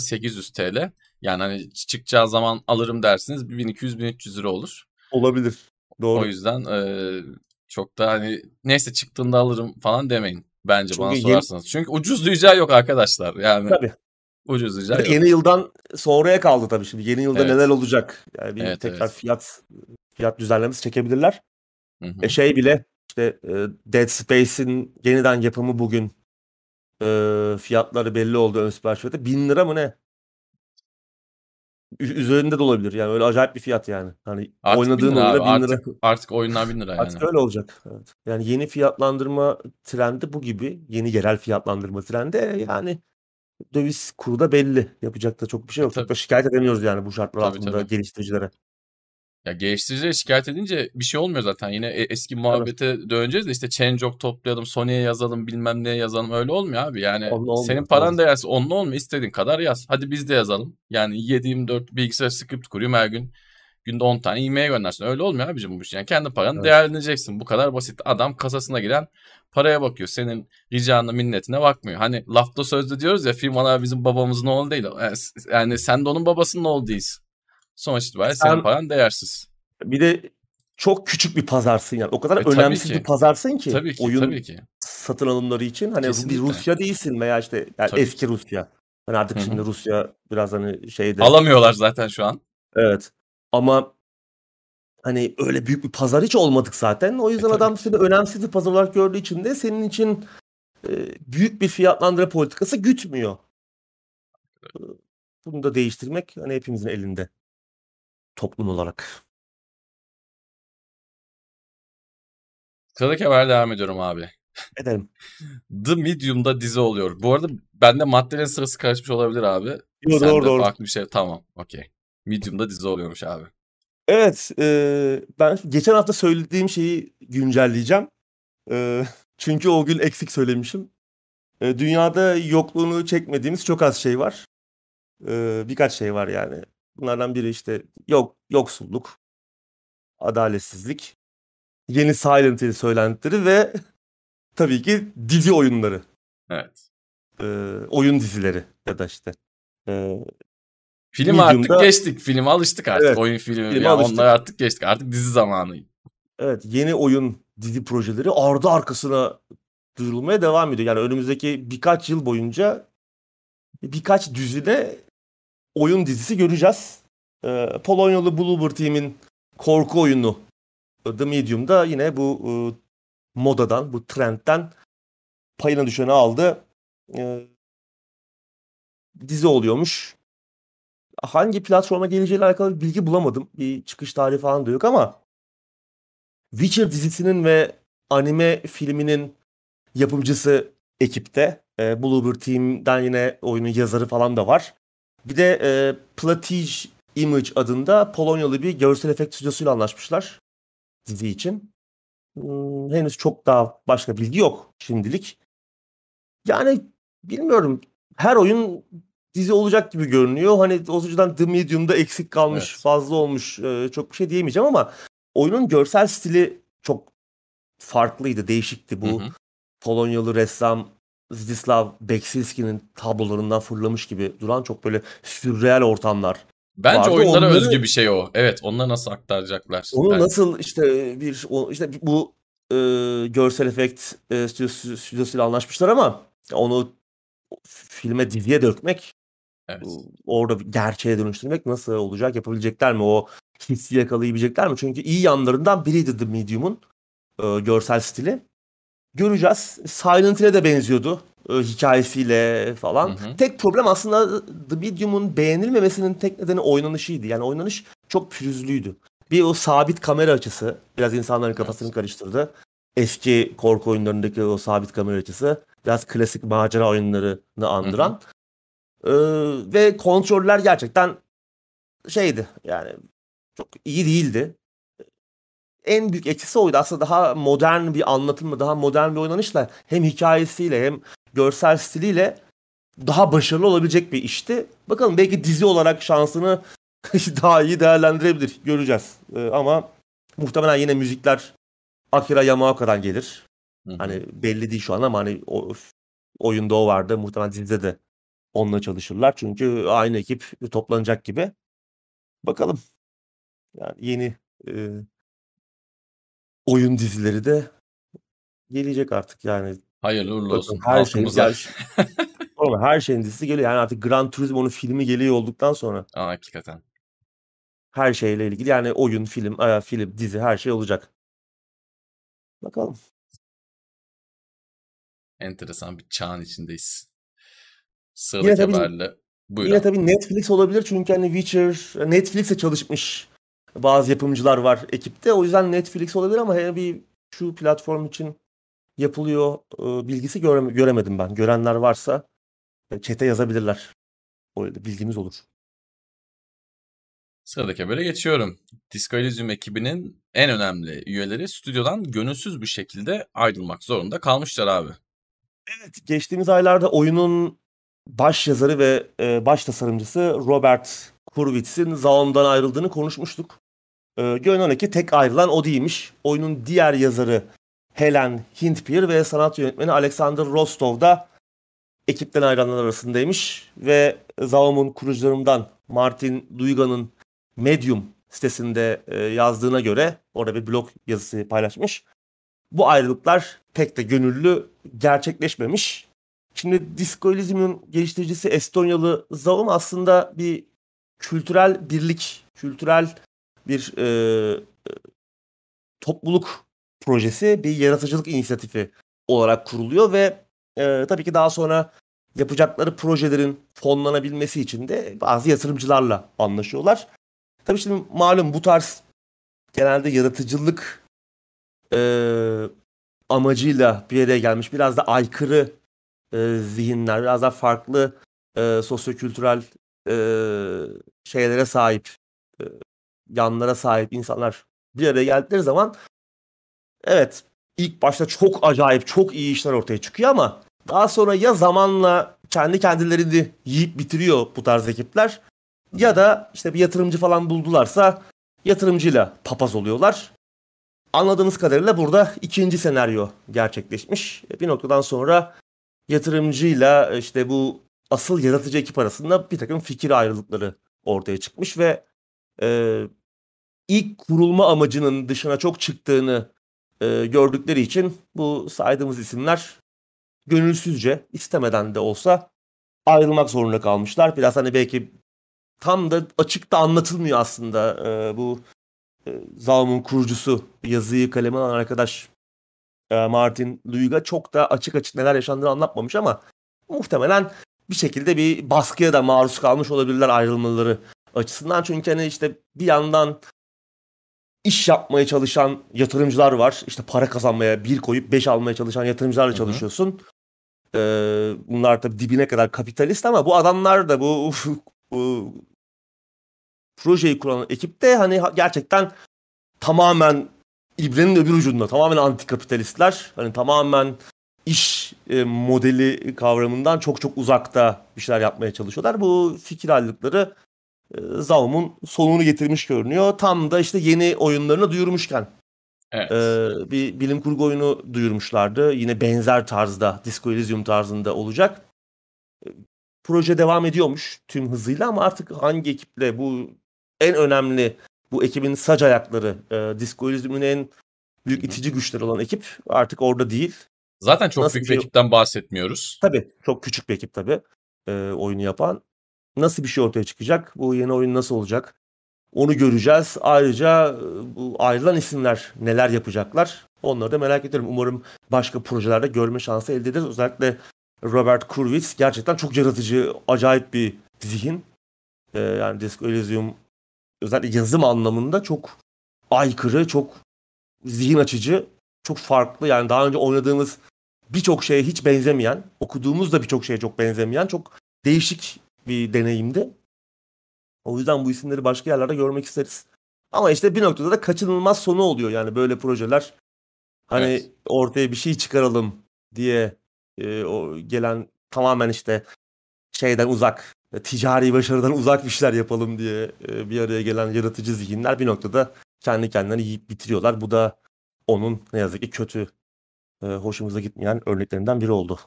TL. Yani hani çıkacağı zaman alırım dersiniz ₺1200-1300 olur.
Olabilir.
O
Doğru.
yüzden, eee, çok da hani neyse çıktığında alırım falan demeyin bence bana
Çünkü yeni
sorarsanız. Çünkü ucuzlayacağı yok arkadaşlar. Yani
Tabii.
Ucuzlayacağı yok.
yeni yıldan sonraya kaldı tabii şimdi. Yeni yılda neler
Evet.
olacak? Yani bir
Evet,
tekrar
evet.
fiyat fiyat düzenlemesi çekebilirler.
Hı
E,
hı.
şey bile işte, eee, Dead Space'in yeniden yapımı bugün, eee, fiyatları belli oldu ön sipariş fiyatı. ₺1000 mı ne? Ü üzerinde de olabilir. Yani öyle acayip bir fiyat yani. Hani
Artık
oynadığın
₺1000 abi.
oyuna ₺1000
Artık artık oyunlar ₺1000 yani.
Artık öyle olacak. Evet. Yani yeni fiyatlandırma trendi bu gibi. Yeni yerel fiyatlandırma trendi. E, yani döviz kuru da belli. Yapacak da çok bir şey
E,
yok. Çok
tabii.
da şikâyet edemiyoruz yani bu şartlar
Tabii,
altında
tabii.
geliştiricilere.
Ya geliştiricilere şikâyet edince bir şey olmuyor zaten. Yine e eski muhabbete döneceğiz de işte change.org toplayalım, Sony'ye yazalım, bilmem neye yazalım. Öyle olmuyor abi. Yani
Onunla olmuyor.
senin paran
Doğru.
değerse onunla olmuyor. İstediğin kadar yaz. Hadi biz de yazalım. Yani 7/24 bilgisayara script kuruyorum her gün. Günde 10 tane e-mail göndersin. Öyle olmuyor abicim bu iş. Yani kendi paranı
Evet.
değerlendireceksin. Bu kadar basit. Adam kasasına giren paraya bakıyor. Senin ricanına, minnetine bakmıyor. Hani lafta sözde diyoruz ya firmalar bizim babamızın oğlu değil. Yani s yani sen de onun babasının oğlu değilsin. Sonuç itibariyle senin
Sen
paran değersiz.
Bir de çok küçük bir pazarsın yani. O kadar
E,
önemsiz bir pazarsın ki
Tabii ki,
oyun
tabii ki.
satın alımları için. Hani bir
Kesinlikle.
Rusya değilsin veya işte yani
Tabii
eski
ki.
Rusya. Hani artık
Hı
şimdi. Rusya biraz hani şeyde
Alamıyorlar zaten şu an.
Evet. Ama hani öyle büyük bir pazar hiç olmadık zaten. O
E,
yüzden
tabii
adam seni önemsiz bir pazar olarak gördüğü için de senin için, eee, büyük bir fiyatlandırma politikası gütmüyor. Bunu da değiştirmek hani hepimizin elinde toplum olarak.
Sıradaki haber devam ediyorum abi.
Edelim.
The Medium'da dizi oluyor. Bu arada bende maddelerin sırası karışmış olabilir abi.
Yo,
Sende
doğru doğru.
farklı bir şey. Tamam. Okey. Medium'da dizi oluyormuş abi.
Evet, eee, ben geçen hafta söylediğim şeyi güncelleyeceğim. Eee, çünkü o gün eksik söylemişim. Eee, dünyada yokluğunu çekmediğimiz çok az şey var. Eee, birkaç şey var yani. Bunlardan biri işte yok yoksulluk, adaletsizlik, yeni Silent Hill söylentileri ve tabii ki dizi oyunları.
Evet.
Eee, oyun dizileri ya da işte. Eee,
Film artık
Medium'da
geçtik. Filme alıştık artık.
evet,
Oyun filmi.
filme
Ya
alıştık.
onlar artık geçtik. Artık dizi zamanı.
Evet, yeni oyun dizi projeleri ardı arkasına duyurulmaya devam ediyor. Yani önümüzdeki birkaç yıl boyunca birkaç düzine oyun dizisi göreceğiz. Ee, Polonyalı Bloober Team'in korku oyunu The Medium'da yine bu e, modadan, bu trendten payına düşeni aldı. Ee, dizi oluyormuş. Hangi platforma geleceğiyle alakalı bilgi bulamadım. Bir çıkış tarihi falan da yok ama Witcher dizisinin ve anime filminin yapımcısı ekipte. E, Bloober Team'den yine oyunun yazarı falan da var. Bir de e, Platige Image adında Polonyalı bir görsel efekt stüdyosuyla anlaşmışlar dizi için. Hmm, henüz çok daha başka bilgi yok şimdilik. Yani bilmiyorum. Her oyun dizi olacak gibi görünüyor. Hani o yüzden The Medium'da eksik kalmış,
Evet.
fazla olmuş. e, çok bir şey diyemeyeceğim ama oyunun görsel stili çok farklıydı, değişikti.
Hı
Bu
hı.
Polonyalı ressam Zdzislaw Beksilski'nin tablolarından fırlamış gibi duran çok böyle sürreal ortamlar
Bence
vardı.
oyunlara
Onları-
özgü bir şey o. Evet. Onları nasıl aktaracaklar?
Onu
Bence.
nasıl işte bir işte bu e, görsel efekt e, stüdyosu, stüdyosuyla anlaşmışlar ama onu filme diziye dökmek
Evet.
orada gerçeğe dönüştürmek nasıl olacak? Yapabilecekler mi? O hissi yakalayabilecekler mi? Çünkü iyi yanlarından biriydi The Medium'un e, görsel stili. Göreceğiz. Silent Hill'e de benziyordu. e, hikayesiyle falan.
Hı hı.
Tek problem aslında The Medium'un beğenilmemesinin tek nedeni oynanışıydı. Yani oynanış çok pürüzlüydü. Bir o sabit kamera açısı biraz insanların kafasını karıştırdı. Eski korku oyunlarındaki o sabit kamera açısı biraz klasik macera oyunlarını andıran. Ee, ve kontroller gerçekten şeydi yani çok iyi değildi. En büyük eksisi oydu. Aslında daha modern bir anlatımla, daha modern bir oynanışla hem hikayesiyle hem görsel stiliyle daha başarılı olabilecek bir işti. Bakalım belki dizi olarak şansını daha iyi değerlendirebilir. Göreceğiz. Ee, ama muhtemelen yine müzikler Akira Yamaoka'dan gelir.
Hı hı.
Hani belli değil şu an ama hani o oyunda o vardı. Muhtemelen dizide de onunla çalışırlar. Çünkü aynı ekip toplanacak gibi. Bakalım. Yani yeni e, oyun dizileri de gelecek artık yani.
Hayırlı uğurlu
Bakın
olsun.
her şey ya, Oğlum her şeyin dizisi geliyor. Yani artık Gran Turismo'nun filmi geliyor olduktan sonra
Aa, hakikaten.
her şeyle ilgili yani oyun, film, e, film, dizi her şey olacak. Bakalım.
Enteresan bir çağın içindeyiz.
Yine
Sıradaki
tabii
haberle. Buyur
Yine
abi.
tabii Netflix olabilir çünkü hani Witcher Netflix'e çalışmış bazı yapımcılar var ekipte. O yüzden Netflix olabilir ama hani bir şu platform için yapılıyor e, bilgisi görem- göremedim ben. Görenler varsa e, chat'e yazabilirler. Öyle bilgimiz olur.
Sıradaki habere geçiyorum. Disco Elysium ekibinin en önemli üyeleri stüdyodan gönülsüz bir şekilde ayrılmak zorunda kalmışlar abi.
Evet, geçtiğimiz aylarda oyunun baş yazarı ve e, baş tasarımcısı Robert Kurwitz'in Zaum'dan ayrıldığını konuşmuştuk. E, görünen ki tek ayrılan o değilmiş. Oyunun diğer yazarı Helen Hintpier ve sanat yönetmeni Alexander Rostov da ekipten ayrılanlar arasındaymış. Ve Zaum'un kurucularından Martin Duyga'nın Medium sitesinde e, yazdığına göre orada bir blog yazısı paylaşmış bu ayrılıklar pek de gönüllü gerçekleşmemiş. Şimdi Disco Elysium'un geliştiricisi Estonyalı Zaum aslında bir kültürel birlik, kültürel bir e, topluluk projesi, bir yaratıcılık inisiyatifi olarak kuruluyor ve e, tabii ki daha sonra yapacakları projelerin fonlanabilmesi için de bazı yatırımcılarla anlaşıyorlar. Tabii şimdi malum bu tarz genelde yaratıcılık e, amacıyla bir araya gelmiş biraz da aykırı e, zihinler, biraz da farklı e, sosyokültürel e, şeylere sahip, e, yanlara sahip insanlar bir araya geldikleri zaman evet ilk başta çok acayip, çok iyi işler ortaya çıkıyor ama daha sonra ya zamanla kendi kendilerini yiyip bitiriyor bu tarz ekipler ya da işte bir yatırımcı falan buldularsa yatırımcıyla papaz oluyorlar. Anladığımız kadarıyla burada ikinci senaryo gerçekleşmiş. Bir noktadan sonra yatırımcıyla işte bu asıl yaratıcı ekip arasında bir takım fikir ayrılıkları ortaya çıkmış ve e, ilk kurulma amacının dışına çok çıktığını e, gördükleri için bu saydığımız isimler gönülsüzce istemeden de olsa ayrılmak zorunda kalmışlar. Biraz hani belki tam da açıkta anlatılmıyor aslında e, bu e, Zaum'un kurucusu yazıyı kaleme alan arkadaş e, Martin Luiga çok da açık açık neler yaşandığını anlatmamış ama muhtemelen bir şekilde bir baskıya da maruz kalmış olabilirler ayrılmaları açısından. Çünkü hani işte bir yandan iş yapmaya çalışan yatırımcılar var. İşte para kazanmaya bir koyup beş almaya çalışan yatırımcılarla Hı-hı. çalışıyorsun. Ee, bunlar tabii dibine kadar kapitalist ama bu adamlar da bu, bu projeyi kuran ekipte hani gerçekten tamamen ibrenin öbür ucunda tamamen antikapitalistler. Hani tamamen iş e, modeli kavramından çok çok uzakta bir şeyler yapmaya çalışıyorlar. Bu fikir ayrılıkları Zaum'un sonunu getirmiş görünüyor. Tam da işte yeni oyunlarını duyurmuşken. Evet. E, bir bilim kurgu oyunu duyurmuşlardı. Yine benzer tarzda, Disco Elysium tarzında olacak. E, proje devam ediyormuş tüm hızıyla ama artık hangi ekiple bu en önemli bu ekibin sac ayakları e, Disco Elysium'un en büyük itici güçleri olan ekip artık orada değil.
Zaten çok Nasıl büyük bir şey... ekipten bahsetmiyoruz.
Tabii çok küçük bir ekip tabii e, oyunu yapan. Nasıl bir şey ortaya çıkacak? Bu yeni oyun nasıl olacak? Onu göreceğiz. Ayrıca bu ayrılan isimler neler yapacaklar? Onları da merak ediyorum. Umarım başka projelerde görme şansı elde ederiz. Özellikle Robert Kurwitz gerçekten çok yaratıcı, acayip bir zihin. Ee, yani Disco Elysium özellikle yazım anlamında çok aykırı, çok zihin açıcı, çok farklı. Yani daha önce oynadığımız birçok şeye hiç benzemeyen, okuduğumuz da birçok şeye çok benzemeyen, çok değişik bir deneyimdi. O yüzden bu isimleri başka yerlerde görmek isteriz. Ama işte bir noktada da kaçınılmaz sonu oluyor yani böyle projeler. Hani evet. ortaya bir şey çıkaralım diye e, o gelen tamamen işte şeyden uzak, ticari başarıdan uzak bir şeyler yapalım diye e, bir araya gelen yaratıcı zihinler bir noktada kendi kendilerini yiyip bitiriyorlar. Bu da onun ne yazık ki kötü, e, hoşumuza gitmeyen örneklerinden biri oldu.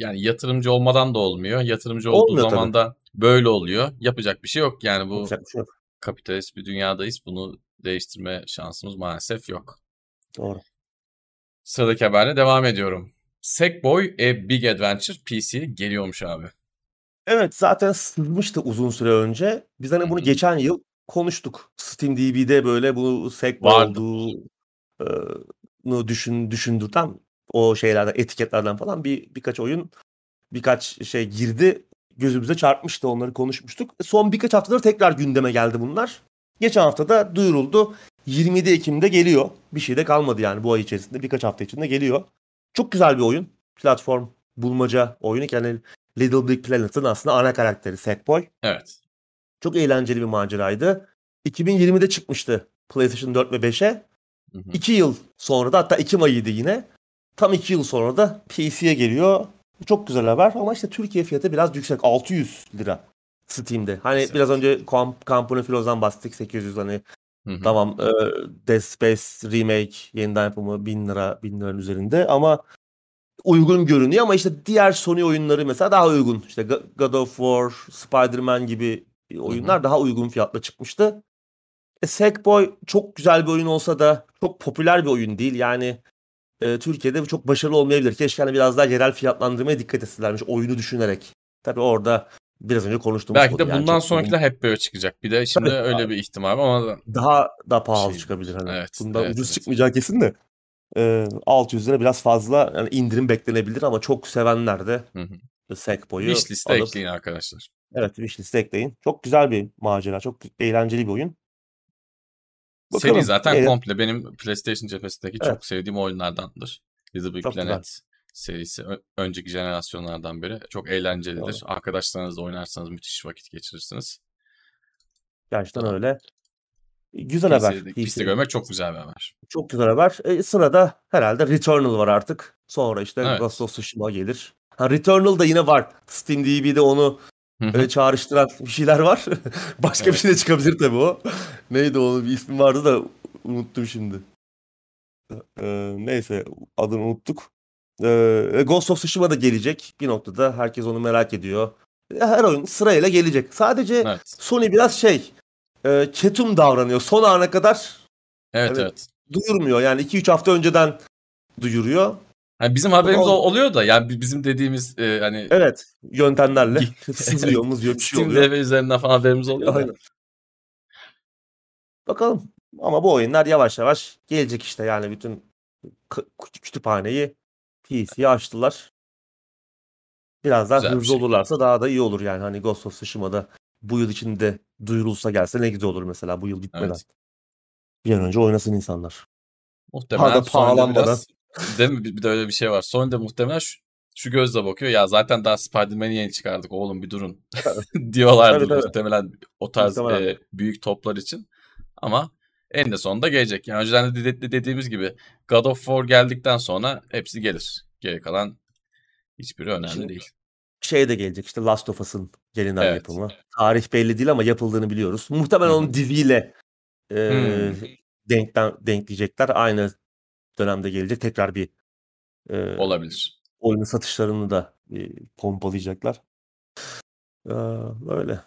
Yani yatırımcı olmadan da olmuyor. Yatırımcı olduğu olmuyor, zaman tabii. da böyle oluyor. Yapacak bir şey yok. Yani bu bir şey yok. kapitalist bir dünyadayız. Bunu değiştirme şansımız maalesef yok.
Doğru.
Sıradaki haberle devam ediyorum. Sackboy A Big Adventure PC geliyormuş abi.
Evet zaten sızmıştı uzun süre önce. Biz hani bunu Hı-hı. geçen yıl konuştuk. Steam DB'de böyle bu Sackboy olduğunu düşün, düşündürten o şeylerden, etiketlerden falan bir birkaç oyun, birkaç şey girdi. Gözümüze çarpmıştı onları konuşmuştuk. Son birkaç haftadır tekrar gündeme geldi bunlar. Geçen hafta da duyuruldu. 27 Ekim'de geliyor. Bir şey de kalmadı yani bu ay içerisinde. Birkaç hafta içinde geliyor. Çok güzel bir oyun. Platform bulmaca oyunu. Yani Little Big Planet'ın aslında ana karakteri Sackboy.
Evet.
Çok eğlenceli bir maceraydı. 2020'de çıkmıştı PlayStation 4 ve 5'e. 2 yıl sonra da hatta Ekim ayıydı yine. Tam 2 yıl sonra da PC'ye geliyor. Çok güzel haber ama işte Türkiye fiyatı biraz yüksek. 600 lira Steam'de. Hani evet. biraz önce Kamp Company Filoz'dan bahsettik 800 hani Hı-hı. Tamam e, Dead Space Remake yeniden yapımı 1000 lira 1000 liranın üzerinde ama uygun görünüyor ama işte diğer Sony oyunları mesela daha uygun. İşte God of War, Spider-Man gibi oyunlar Hı-hı. daha uygun fiyatla çıkmıştı. E, Sackboy çok güzel bir oyun olsa da çok popüler bir oyun değil. Yani e, Türkiye'de çok başarılı olmayabilir. Keşke hani biraz daha yerel fiyatlandırmaya dikkat etselermiş oyunu düşünerek. Tabii orada biraz önce konuştuğumuz
Belki de yani bundan sonrakiler hep böyle çıkacak. Bir de şimdi Tabii, öyle bir ihtimal var ama
daha da pahalı şey, çıkabilir hani. Evet, Bundan evet, ucuz evet. çıkmayacağı kesin de. Eee, 600 lira biraz fazla yani indirim beklenebilir ama çok sevenler de
Wishlist'e
alıp
ekleyin arkadaşlar.
Evet wishlist'e ekleyin. Çok güzel bir macera. Çok eğlenceli bir oyun.
Seri
Bakalım.
zaten
Eee
komple benim PlayStation cephesindeki çok
Evet.
sevdiğim oyunlardandır. Little Big
Çok güzel.
Planet serisi ö- önceki jenerasyonlardan biri. Çok eğlencelidir.
Doğru.
Arkadaşlarınızla oynarsanız müthiş vakit geçirirsiniz.
Gerçekten
Tamam.
öyle. Güzel haber.
PC'de,
PC.
görmek çok güzel bir haber.
Çok güzel haber. E, sırada herhalde Returnal var artık. Sonra işte
Evet.
Ghost of Tsushima gelir. Ha Returnal da yine var. Steam DB'de onu. Öyle çağrıştıran bir şeyler var. Başka bir
Evet.
şey de çıkabilir tabii o. Neydi onun bir ismi vardı da unuttum şimdi. Ee, neyse adını unuttuk. Ee, Ghost of Tsushima da gelecek. Bir noktada herkes onu merak ediyor. Her oyun sırayla gelecek. Sadece
Evet.
Sony biraz şey e, ketum davranıyor. Son ana kadar
Evet
Evet.
evet.
duyurmuyor. Yani 2-3 hafta önceden duyuruyor.
Yani bizim haberimiz
ol-
oluyor da yani bi- bizim dediğimiz e, hani
Evet yöntemlerle sızıyor mızıyor bir şey
Steam
oluyor.
DB üzerinden falan haberimiz oluyor da.
Aynen. Bakalım. Ama bu oyunlar yavaş yavaş gelecek işte. Yani bütün kütüphaneyi PC'ye açtılar. Biraz daha
Güzel
hızlı
şey.
olurlarsa daha da iyi olur yani. Hani Ghost of Tsushima'da bu yıl içinde duyurulsa gelse ne güzel olur mesela bu yıl bitmeden.
Evet.
Bir an önce oynasın insanlar.
Muhtemelen Sony'de
pahalanmadan.
biraz değil mi? Bir de öyle bir şey var. Sony'de muhtemelen şu, şu gözle bakıyor. Ya zaten daha Spider-Man'i yeni çıkardık oğlum bir durun.
Tabii, tabii.
muhtemelen o tarz
Muhtemelen.
e, büyük toplar için. Ama en de sonunda gelecek. Yani önceden de, de- de- dediğimiz gibi God of War geldikten sonra hepsi gelir. Geri kalan hiçbiri önemli
Şimdi-
değil.
Şey de gelecek işte Last of Us'ın yeniden
Evet.
yapımı. Tarih belli değil ama yapıldığını biliyoruz. Muhtemelen
Hı hı.
onu diziyle e,
Hmm.
denkten, denkleyecekler. Aynı dönemde gelecek. Tekrar bir e,
Olabilir.
oyunun satışlarını da e, pompalayacaklar. Ee, böyle.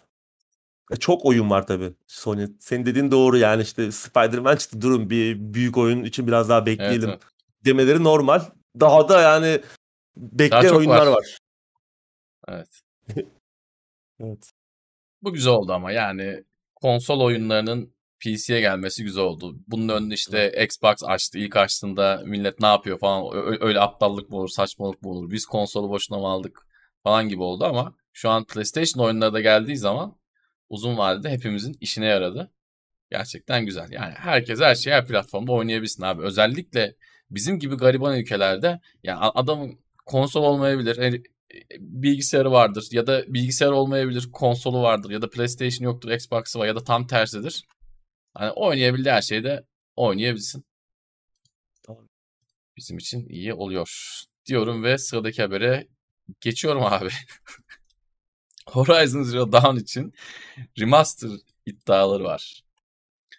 E, çok oyun var tabii Sony. Senin dediğin doğru yani işte Spider-Man çıktı durun bir büyük oyun için biraz daha
Evet,
bekleyelim
evet.
demeleri normal. Daha da yani bekleyen oyunlar
var.
var.
Evet.
Evet.
Bu güzel oldu ama yani konsol oyunlarının PC'ye gelmesi güzel oldu. Bunun önünde işte Xbox açtı. İlk açtığında millet ne yapıyor falan öyle aptallık mı olur, saçmalık mı olur? Biz konsolu boşuna mı aldık falan gibi oldu ama şu an PlayStation oyunları da geldiği zaman uzun vadede hepimizin işine yaradı. Gerçekten güzel. Yani herkes her şeyi her platformda oynayabilsin abi. Özellikle bizim gibi gariban ülkelerde yani a- adamın konsol olmayabilir, e- bilgisayarı vardır ya da bilgisayar olmayabilir, konsolu vardır ya da PlayStation yoktur, Xbox'ı var ya da tam tersidir. Hani oynayabildiği her şeyi de oynayabilsin.
Tamam.
Bizim için iyi oluyor diyorum ve sıradaki habere geçiyorum abi. Horizon Zero Dawn için remaster iddiaları var.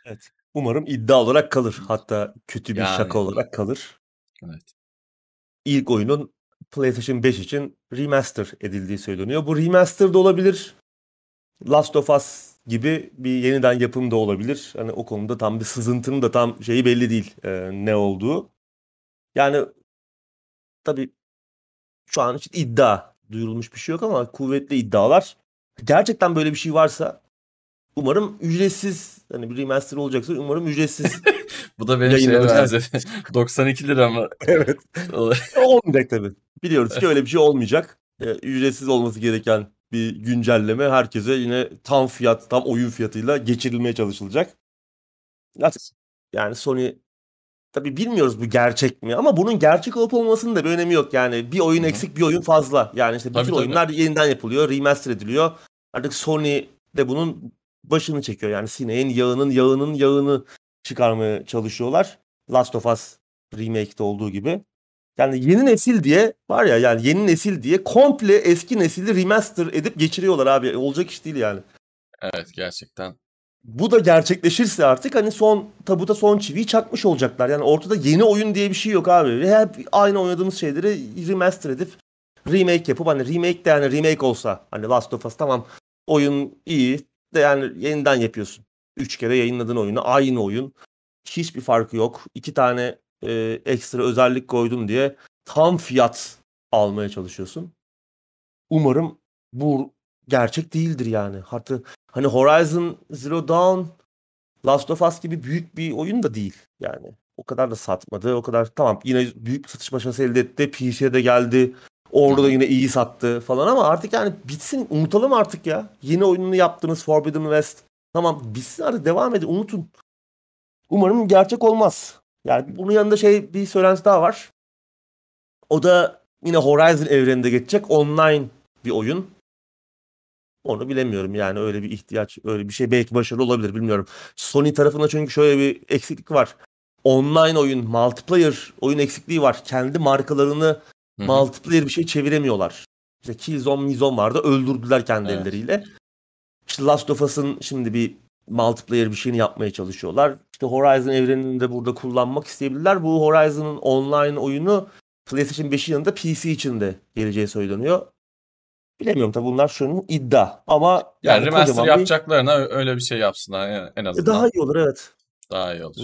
Evet. Umarım iddia olarak kalır. Hatta kötü bir
Yani.
şaka olarak kalır.
Evet.
İlk oyunun PlayStation 5 için remaster edildiği söyleniyor. Bu remaster da olabilir. Last of Us gibi bir yeniden yapım da olabilir. Hani o konuda tam bir sızıntının da tam şeyi belli değil e, ne olduğu. Yani tabii şu an için iddia duyurulmuş bir şey yok ama kuvvetli iddialar. Gerçekten böyle bir şey varsa umarım ücretsiz hani bir remaster olacaksa umarım ücretsiz.
Bu da benim şeye benzedi. 92 lira mı?
evet. Olmayacak tabii. Biliyoruz ki öyle bir şey olmayacak. Ee, ücretsiz olması gereken bir güncelleme herkese yine tam fiyat, tam oyun fiyatıyla geçirilmeye çalışılacak. Yani Sony tabii bilmiyoruz bu gerçek mi ama bunun gerçek olup olmasının da bir önemi yok. Yani bir oyun
Hı hı.
eksik, bir oyun fazla. Yani işte bütün
Tabii, tabii.
oyunlar yeniden yapılıyor, remaster ediliyor. Artık Sony de bunun başını çekiyor. Yani sineğin yağının yağının yağını çıkarmaya çalışıyorlar. Last of Us remake'de olduğu gibi. Yani yeni nesil diye var ya yani yeni nesil diye komple eski nesili remaster edip geçiriyorlar abi. Olacak iş değil yani.
Evet gerçekten.
Bu da gerçekleşirse artık hani son tabuta son çiviyi çakmış olacaklar. Yani ortada yeni oyun diye bir şey yok abi. Hep aynı oynadığımız şeyleri remaster edip remake yapıp hani remake de yani remake olsa hani Last of Us tamam oyun iyi de yani yeniden yapıyorsun. Üç kere yayınladığın oyunu aynı oyun. Hiçbir farkı yok. İki tane e, ekstra özellik koydum diye tam fiyat almaya çalışıyorsun. Umarım bu gerçek değildir yani. Hatta hani Horizon Zero Dawn Last of Us gibi büyük bir oyun da değil yani. o kadar da satmadı. O kadar tamam yine büyük satış başarısı elde etti. PC'ye de geldi. Orada da yine iyi sattı falan ama artık yani bitsin unutalım artık ya. Yeni oyununu yaptınız Forbidden West. Tamam bitsin artık devam edin unutun. Umarım gerçek olmaz. Yani bunun yanında şey bir söylenti daha var. O da yine Horizon evreninde geçecek online bir oyun. Onu bilemiyorum yani öyle bir ihtiyaç, öyle bir şey belki başarılı olabilir bilmiyorum. Sony tarafında çünkü şöyle bir eksiklik var. Online oyun, multiplayer oyun eksikliği var. Kendi markalarını Hı-hı. multiplayer bir şey çeviremiyorlar. İşte Killzone, Mizone vardı öldürdüler kendi evet. elleriyle. İşte Last of Us'ın şimdi bir multiplayer bir şeyini yapmaya çalışıyorlar. İşte Horizon evrenini de burada kullanmak isteyebilirler. Bu Horizon'ın online oyunu PlayStation 5'in yanında PC için de geleceği söyleniyor. Bilemiyorum tabii bunlar şunun iddia ama
yani, yani remaster yapacaklarına bir... öyle bir şey yapsınlar yani en azından.
Daha iyi olur evet.
Daha iyi olur.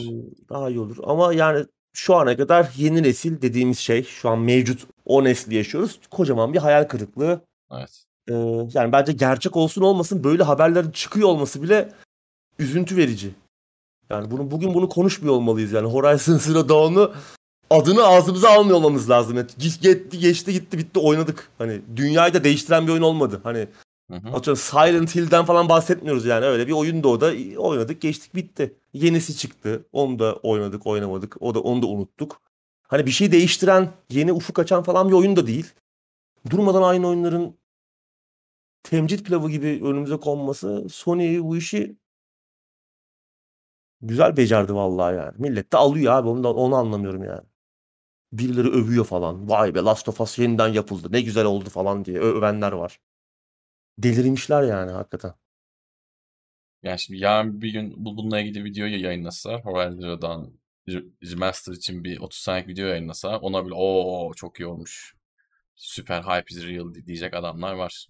Daha iyi olur ama yani şu ana kadar yeni nesil dediğimiz şey şu an mevcut o nesli yaşıyoruz. Kocaman bir hayal kırıklığı.
Evet.
Ee, yani bence gerçek olsun olmasın böyle haberlerin çıkıyor olması bile üzüntü verici. Yani bunu bugün bunu konuşmuyor olmalıyız yani Horizon Zero Dawn'u adını ağzımıza almıyor olmamız lazım. Yani gitti geçti gitti bitti oynadık. Hani dünyayı da değiştiren bir oyun olmadı. Hani Atıyorum Silent Hill'den falan bahsetmiyoruz yani öyle bir oyun da o da oynadık geçtik bitti. Yenisi çıktı onu da oynadık oynamadık o da onu da unuttuk. Hani bir şey değiştiren yeni ufuk açan falan bir oyun da değil. Durmadan aynı oyunların temcit pilavı gibi önümüze konması Sony bu işi güzel becerdi vallahi yani. Millet de alıyor abi onu, da, onu anlamıyorum yani. Birileri övüyor falan. Vay be Last of Us yeniden yapıldı. Ne güzel oldu falan diye övenler var. Delirmişler yani hakikaten.
Yani şimdi yarın bir gün bu bununla ilgili videoyu yayınlasa Horizon Zero Dawn Remaster için bir 30 saniyelik video yayınlasa ona bile o çok iyi olmuş. Süper hype is real diyecek adamlar var.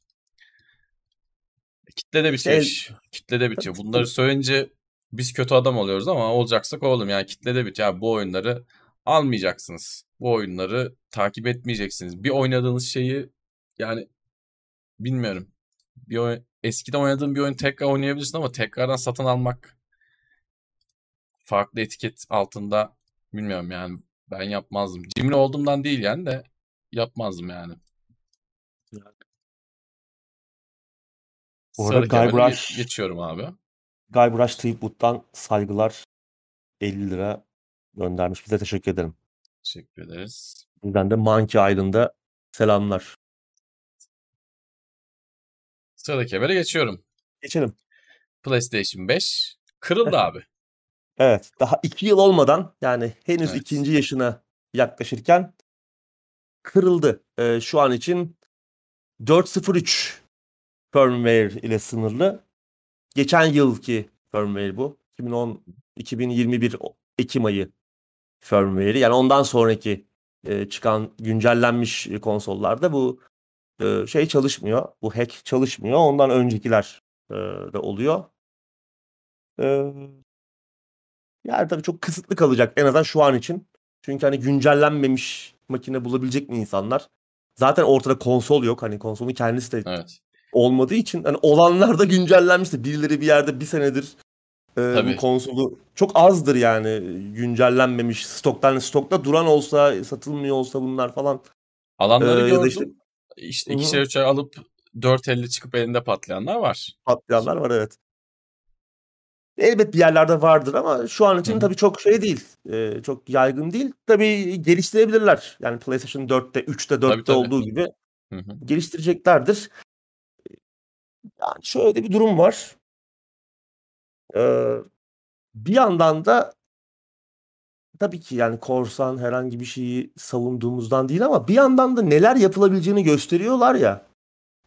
E, kitle de bitiyor şey, Kitle de bitiyor. Bunları söyleyince biz kötü adam oluyoruz ama olacaksak oğlum yani kitle de bitiyor. Yani bu oyunları almayacaksınız. Bu oyunları takip etmeyeceksiniz. Bir oynadığınız şeyi yani bilmiyorum. Bir oyun, eskiden oynadığın bir oyun tekrar oynayabilirsin ama tekrardan satın almak farklı etiket altında bilmiyorum yani ben yapmazdım. Cimri olduğumdan değil yani de yapmazdım yani.
Bu arada Guybrush,
geçiyorum abi.
Guybrush Threepwood'dan saygılar 50 lira göndermiş. Bize teşekkür ederim.
Teşekkür ederiz.
Ben de Monkey Island'a selamlar.
Sıradaki habere geçiyorum.
Geçelim.
PlayStation 5 kırıldı abi.
Evet. Daha iki yıl olmadan yani henüz evet. ikinci yaşına yaklaşırken kırıldı. Ee, şu an için 4.03 firmware ile sınırlı. Geçen yılki firmware bu. 2010 2021 Ekim ayı firmware'i. Yani ondan sonraki e, çıkan güncellenmiş konsollarda bu e, şey çalışmıyor. Bu hack çalışmıyor. Ondan öncekiler e, de oluyor. E, yani tabii çok kısıtlı kalacak en azından şu an için. Çünkü hani güncellenmemiş makine bulabilecek mi insanlar? Zaten ortada konsol yok. Hani konsolun kendisi de evet. Olmadığı için hani olanlar da güncellenmişti. Birileri bir yerde bir senedir e, bu konsolu çok azdır yani güncellenmemiş stoktan stokta duran olsa satılmıyor olsa bunlar falan.
Alanları ee, gördüm. Işte, işte ikişer üçer alıp 4.50 çıkıp elinde patlayanlar var.
Patlayanlar var evet. Elbet bir yerlerde vardır ama şu an için Hı-hı. tabii çok şey değil. E, çok yaygın değil. Tabii geliştirebilirler. Yani PlayStation 4'te, 3'te, 4'te tabii, tabii. olduğu gibi Hı-hı. geliştireceklerdir. Yani şöyle bir durum var. Ee, bir yandan da tabii ki yani korsan herhangi bir şeyi savunduğumuzdan değil ama bir yandan da neler yapılabileceğini gösteriyorlar ya.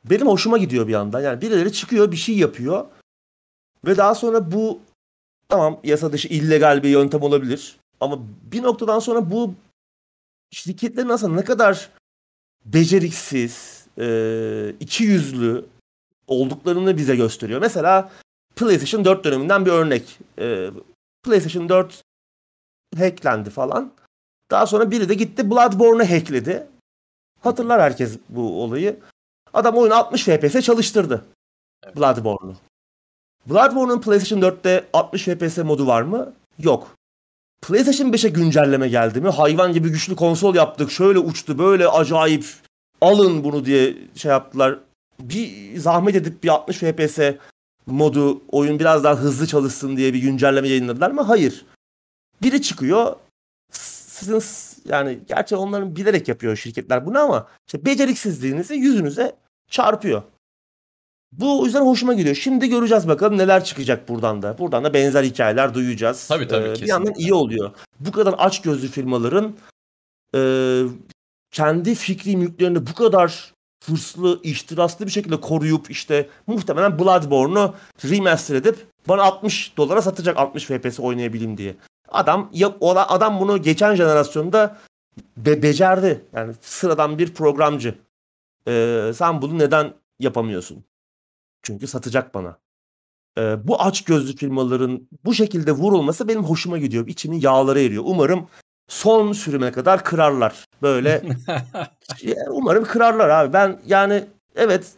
Benim hoşuma gidiyor bir yandan. Yani birileri çıkıyor bir şey yapıyor ve daha sonra bu tamam yasa dışı illegal bir yöntem olabilir ama bir noktadan sonra bu şirketlerin aslında ne kadar beceriksiz, iki yüzlü olduklarını bize gösteriyor. Mesela PlayStation 4 döneminden bir örnek. E, PlayStation 4 hacklendi falan. Daha sonra biri de gitti Bloodborne'u hackledi. Hatırlar herkes bu olayı. Adam oyunu 60 FPS çalıştırdı. Evet. Bloodborne'u. Bloodborne'un PlayStation 4'te 60 FPS modu var mı? Yok. PlayStation 5'e güncelleme geldi mi? Hayvan gibi güçlü konsol yaptık. Şöyle uçtu, böyle acayip. Alın bunu diye şey yaptılar. Bir zahmet edip bir 60 FPS modu oyun biraz daha hızlı çalışsın diye bir güncelleme yayınladılar mı? Hayır. Biri çıkıyor. Sizin yani gerçi onların bilerek yapıyor şirketler bunu ama işte beceriksizliğinizi yüzünüze çarpıyor. Bu o yüzden hoşuma gidiyor. Şimdi göreceğiz bakalım neler çıkacak buradan da. Buradan da benzer hikayeler duyacağız.
Tabii tabii. Ee,
bir yandan iyi oluyor. Bu kadar aç gözlü firmaların e, kendi fikri mülklerini bu kadar hırslı, ihtiraslı bir şekilde koruyup işte muhtemelen Bloodborne'u remaster edip bana 60 dolara satacak 60 FPS oynayabileyim diye. Adam ya, adam bunu geçen jenerasyonda be, becerdi. Yani sıradan bir programcı. Ee, sen bunu neden yapamıyorsun? Çünkü satacak bana. Ee, bu aç gözlü firmaların bu şekilde vurulması benim hoşuma gidiyor. İçimin yağları eriyor. Umarım son sürüme kadar kırarlar. Böyle umarım kırarlar abi. Ben yani evet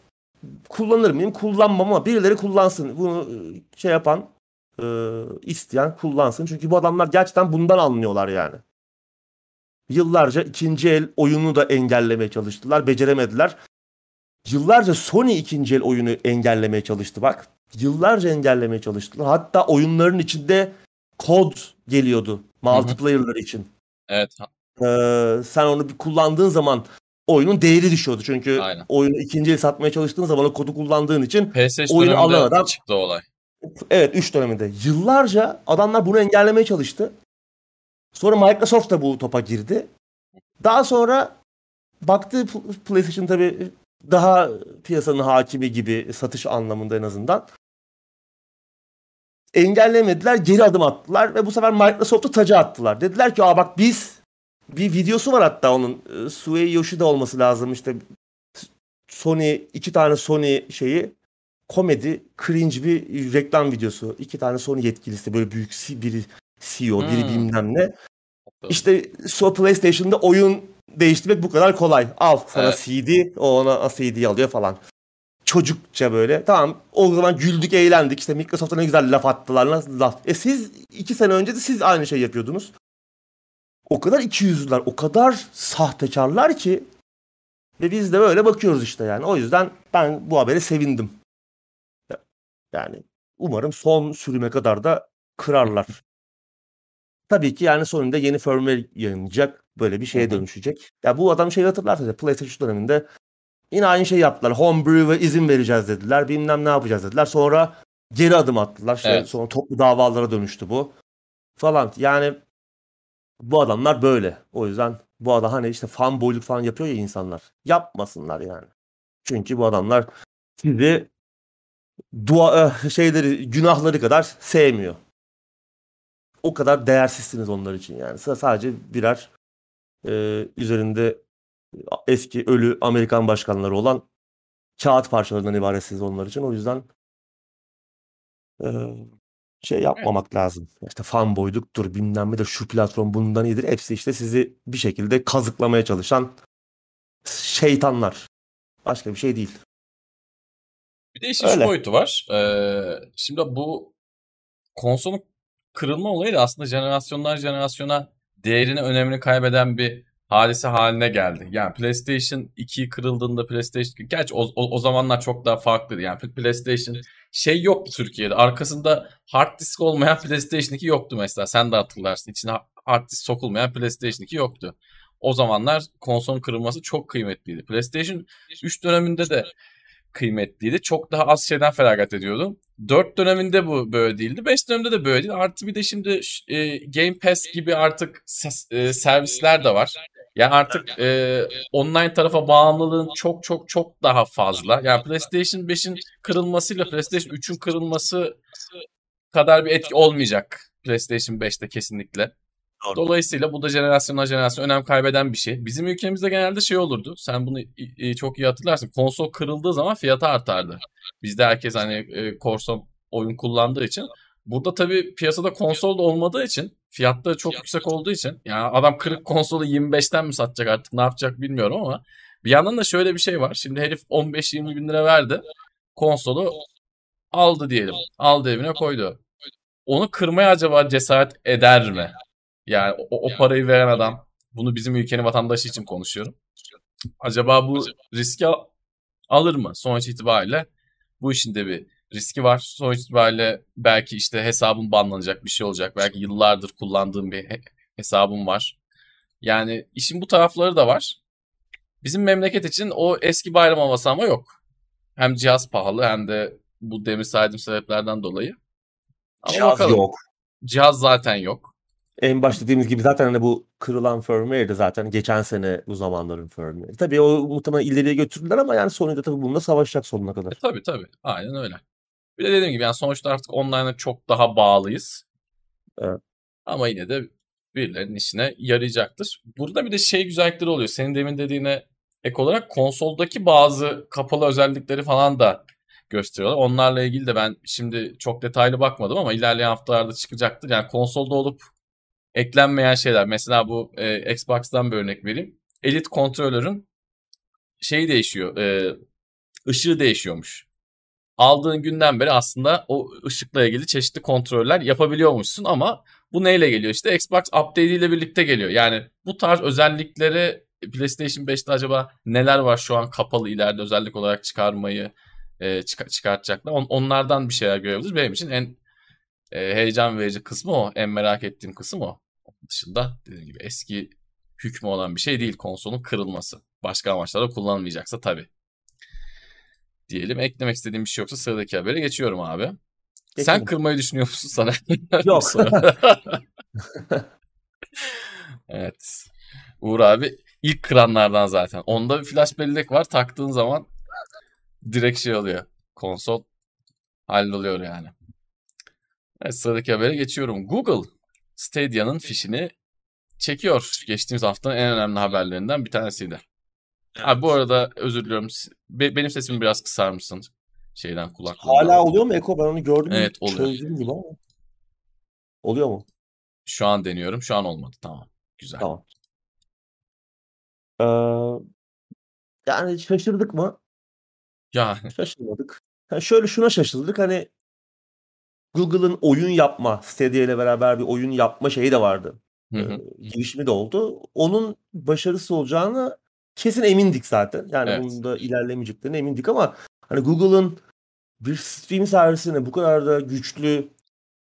kullanır mıyım? Kullanmam ama birileri kullansın. Bunu şey yapan e, isteyen kullansın. Çünkü bu adamlar gerçekten bundan anlıyorlar yani. Yıllarca ikinci el oyunu da engellemeye çalıştılar. Beceremediler. Yıllarca Sony ikinci el oyunu engellemeye çalıştı bak. Yıllarca engellemeye çalıştılar. Hatta oyunların içinde kod geliyordu multiplayer'lar için.
Evet.
Ee, sen onu bir kullandığın zaman oyunun değeri düşüyordu. Çünkü Aynen. oyunu ikinci el satmaya çalıştığın zaman o kodu kullandığın için
PS3 oyunu alan adam çıktı olay.
Evet 3 döneminde. Yıllarca adamlar bunu engellemeye çalıştı. Sonra Microsoft da bu topa girdi. Daha sonra baktı PlayStation tabii daha piyasanın hakimi gibi satış anlamında en azından. Engellemediler, geri adım attılar ve bu sefer Microsoft'u taca attılar. Dediler ki aa bak biz bir videosu var hatta onun. E, Suei Yoshida olması lazım işte. Sony iki tane Sony şeyi komedi cringe bir reklam videosu. İki tane Sony yetkilisi böyle büyük biri CEO, biri hmm. bilmem ne. İşte so PlayStation'da oyun değiştirmek bu kadar kolay. Al sana evet. CD, o ona CD alıyor falan. Çocukça böyle. Tamam o zaman güldük, eğlendik. İşte Microsoft'a ne güzel laf attılar. Nasıl laf. E siz iki sene önce de siz aynı şey yapıyordunuz. O kadar iki yüzlüler, o kadar sahtekarlar ki ve biz de böyle bakıyoruz işte yani. O yüzden ben bu habere sevindim. Yani umarım son sürüme kadar da kırarlar. Tabii ki yani sonunda yeni firmware yayınlayacak. Böyle bir şeye dönüşecek. Ya bu adam şey hatırlarsanız PlayStation döneminde yine aynı şey yaptılar. Homebrew izin vereceğiz dediler. Bilmem ne yapacağız dediler. Sonra geri adım attılar. İşte evet. Sonra toplu davalara dönüştü bu. Falan. Yani bu adamlar böyle. O yüzden bu adam hani işte fan boyluk falan yapıyor ya insanlar. Yapmasınlar yani. Çünkü bu adamlar sizi dua eh, şeyleri günahları kadar sevmiyor. O kadar değersizsiniz onlar için yani. Sadece birer e, üzerinde eski ölü Amerikan başkanları olan kağıt parçalarından ibaretsiniz onlar için. O yüzden e, şey yapmamak evet. lazım. İşte fanboyduktur bilmem nedir şu platform bundan iyidir. Hepsi işte sizi bir şekilde kazıklamaya çalışan şeytanlar. Başka bir şey değil.
Bir de işin şu boyutu var. Ee, şimdi bu konsolun kırılma olayı da aslında jenerasyonlar jenerasyona değerini önemini kaybeden bir hadise haline geldi. Yani PlayStation 2 kırıldığında PlayStation gerçi o, o, o zamanlar çok daha farklıydı. Yani PlayStation şey yoktu Türkiye'de. Arkasında hard disk olmayan PlayStation 2 yoktu mesela. Sen de hatırlarsın. İçine hard disk sokulmayan PlayStation 2 yoktu. O zamanlar konsolun kırılması çok kıymetliydi. PlayStation 3 döneminde de kıymetliydi. Çok daha az şeyden feragat ediyordu. 4 döneminde bu böyle değildi. 5 dönemde de böyle değil. Artı bir de şimdi e, Game Pass gibi artık e, servisler de var. Yani artık e, online tarafa bağımlılığın çok çok çok daha fazla. Yani PlayStation 5'in kırılmasıyla PlayStation 3'ün kırılması kadar bir etki olmayacak PlayStation 5'te kesinlikle. Doğru. Dolayısıyla bu da jenerasyonla jenerasyon önem kaybeden bir şey. Bizim ülkemizde genelde şey olurdu. Sen bunu çok iyi hatırlarsın. Konsol kırıldığı zaman fiyatı artardı. Bizde herkes hani korsan oyun kullandığı için. Burada tabii piyasada konsol da olmadığı için fiyatları çok yüksek olduğu için yani adam kırık konsolu 25'ten mi satacak artık ne yapacak bilmiyorum ama bir yandan da şöyle bir şey var. Şimdi herif 15-20 bin lira verdi. Konsolu aldı diyelim. Aldı evine koydu. Onu kırmaya acaba cesaret eder mi? Yani o, o parayı veren adam bunu bizim ülkenin vatandaşı için konuşuyorum. Acaba bu riski alır mı? Sonuç itibariyle bu işin de bir riski var. Sonuç itibariyle belki işte hesabın banlanacak bir şey olacak. Belki yıllardır kullandığım bir hesabım var. Yani işin bu tarafları da var. Bizim memleket için o eski bayram havası ama yok. Hem cihaz pahalı hem de bu demin saydığım sebeplerden dolayı.
Ama cihaz bakalım. yok.
Cihaz zaten yok.
En başta dediğimiz gibi zaten hani bu kırılan firmware'di zaten geçen sene bu zamanların firmware. Tabii o muhtemelen ileriye götürdüler ama yani Sony de tabii bununla savaşacak sonuna kadar.
E, tabii tabii. Aynen öyle. Bir de dediğim gibi yani sonuçta artık online'a çok daha bağlıyız.
Evet.
Ama yine de birilerinin işine yarayacaktır. Burada bir de şey güzellikleri oluyor. Senin demin dediğine ek olarak konsoldaki bazı kapalı özellikleri falan da gösteriyorlar. Onlarla ilgili de ben şimdi çok detaylı bakmadım ama ilerleyen haftalarda çıkacaktır. Yani konsolda olup eklenmeyen şeyler. Mesela bu e, Xbox'tan bir örnek vereyim. Elite kontrolörün şeyi değişiyor. E, ışığı değişiyormuş. Aldığın günden beri aslında o ışıkla ilgili çeşitli kontroller yapabiliyormuşsun ama bu neyle geliyor? İşte Xbox update ile birlikte geliyor. Yani bu tarz özellikleri PlayStation 5'te acaba neler var şu an kapalı ileride özellik olarak çıkarmayı e, çık- çıkartacaklar. On- onlardan bir şeyler görebiliriz. Benim için en e, heyecan verici kısmı o. En merak ettiğim kısım o. Onun dışında dediğim gibi eski hükmü olan bir şey değil konsolun kırılması. Başka amaçlarda kullanılmayacaksa tabii. Diyelim eklemek istediğim bir şey yoksa sıradaki habere geçiyorum abi. Geçelim. Sen kırmayı düşünüyor musun sana?
Yok.
evet. Uğur abi ilk kıranlardan zaten. Onda bir flash bellek var. Taktığın zaman direkt şey oluyor. Konsol halloluyor yani. Evet, sıradaki habere geçiyorum. Google Stadia'nın fişini çekiyor. Geçtiğimiz haftanın en önemli haberlerinden bir tanesiydi. Evet. Abi bu arada özür diliyorum. Be- benim sesimi biraz kısar mısın? Şeyden kulaklığı.
Hala oluyor mu Eko? Ben onu gördüm.
Evet oluyor.
Çözdüm gibi ama. Oluyor mu?
Şu an deniyorum. Şu an olmadı. Tamam. Güzel.
Tamam. Ee, yani şaşırdık mı?
Ya.
Şaşırmadık. Yani şöyle şuna şaşırdık. Hani Google'ın oyun yapma, Stadia ile beraber bir oyun yapma şeyi de vardı.
Hı hı.
Ee, girişimi de oldu. Onun başarısı olacağını kesin emindik zaten. Yani evet. bunun da ilerlemeyeceklerine emindik ama hani Google'ın bir stream servisine bu kadar da güçlü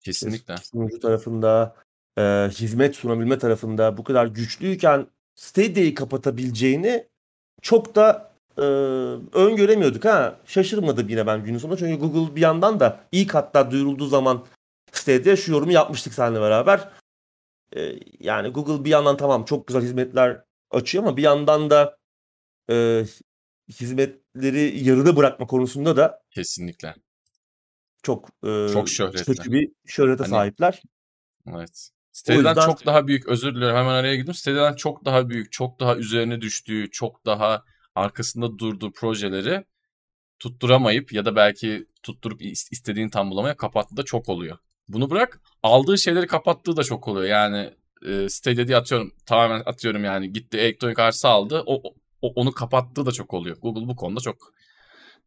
kesinlikle
sunucu tarafında e, hizmet sunabilme tarafında bu kadar güçlüyken Stadia'yı kapatabileceğini çok da e, öngöremiyorduk ha. Şaşırmadım yine ben günün sonunda. Çünkü Google bir yandan da ilk hatta duyurulduğu zaman Stadia şu yorumu yapmıştık seninle beraber. E, yani Google bir yandan tamam çok güzel hizmetler açıyor ama bir yandan da e, hizmetleri yarıda bırakma konusunda da
kesinlikle
çok e,
çok şöhretli.
kötü bir şöhrete hani, sahipler.
Evet. Stadia'dan yüzden... çok daha büyük özür diliyorum hemen araya girdim. Stadia'dan çok daha büyük, çok daha üzerine düştüğü, çok daha arkasında durduğu projeleri tutturamayıp ya da belki tutturup istediğini tam bulamaya kapattığı da çok oluyor. Bunu bırak aldığı şeyleri kapattığı da çok oluyor. Yani e, Stadia diye atıyorum tamamen atıyorum yani gitti elektronik arsa aldı o, o onu kapattığı da çok oluyor. Google bu konuda çok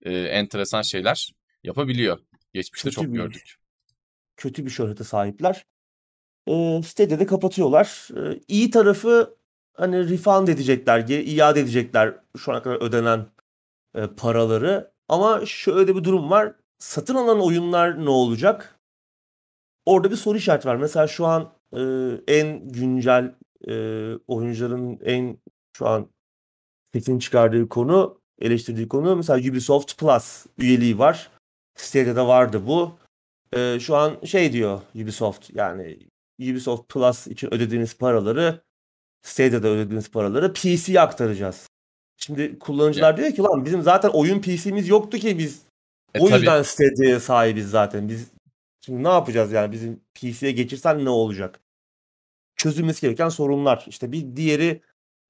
e, enteresan şeyler yapabiliyor. Geçmişte kötü çok bir, gördük.
Kötü bir şöhrete sahipler. E, Stadia'da kapatıyorlar. E, iyi tarafı hani refund edecekler, iade edecekler şu ana kadar ödenen e, paraları. Ama şöyle bir durum var. Satın alan oyunlar ne olacak? Orada bir soru işareti var. Mesela şu an e, en güncel e, oyuncuların en şu an sesini çıkardığı konu, eleştirdiği konu mesela Ubisoft Plus üyeliği var. Stadia'da vardı bu. E, şu an şey diyor Ubisoft yani Ubisoft Plus için ödediğiniz paraları Stadia'da ödediğiniz paraları PC'ye aktaracağız. Şimdi kullanıcılar ya. diyor ki lan bizim zaten oyun PC'miz yoktu ki biz e, o yüzden Stadia'ya sahibiz zaten. Biz şimdi ne yapacağız yani bizim PC'ye geçirsen ne olacak? Çözülmesi gereken sorunlar. İşte bir diğeri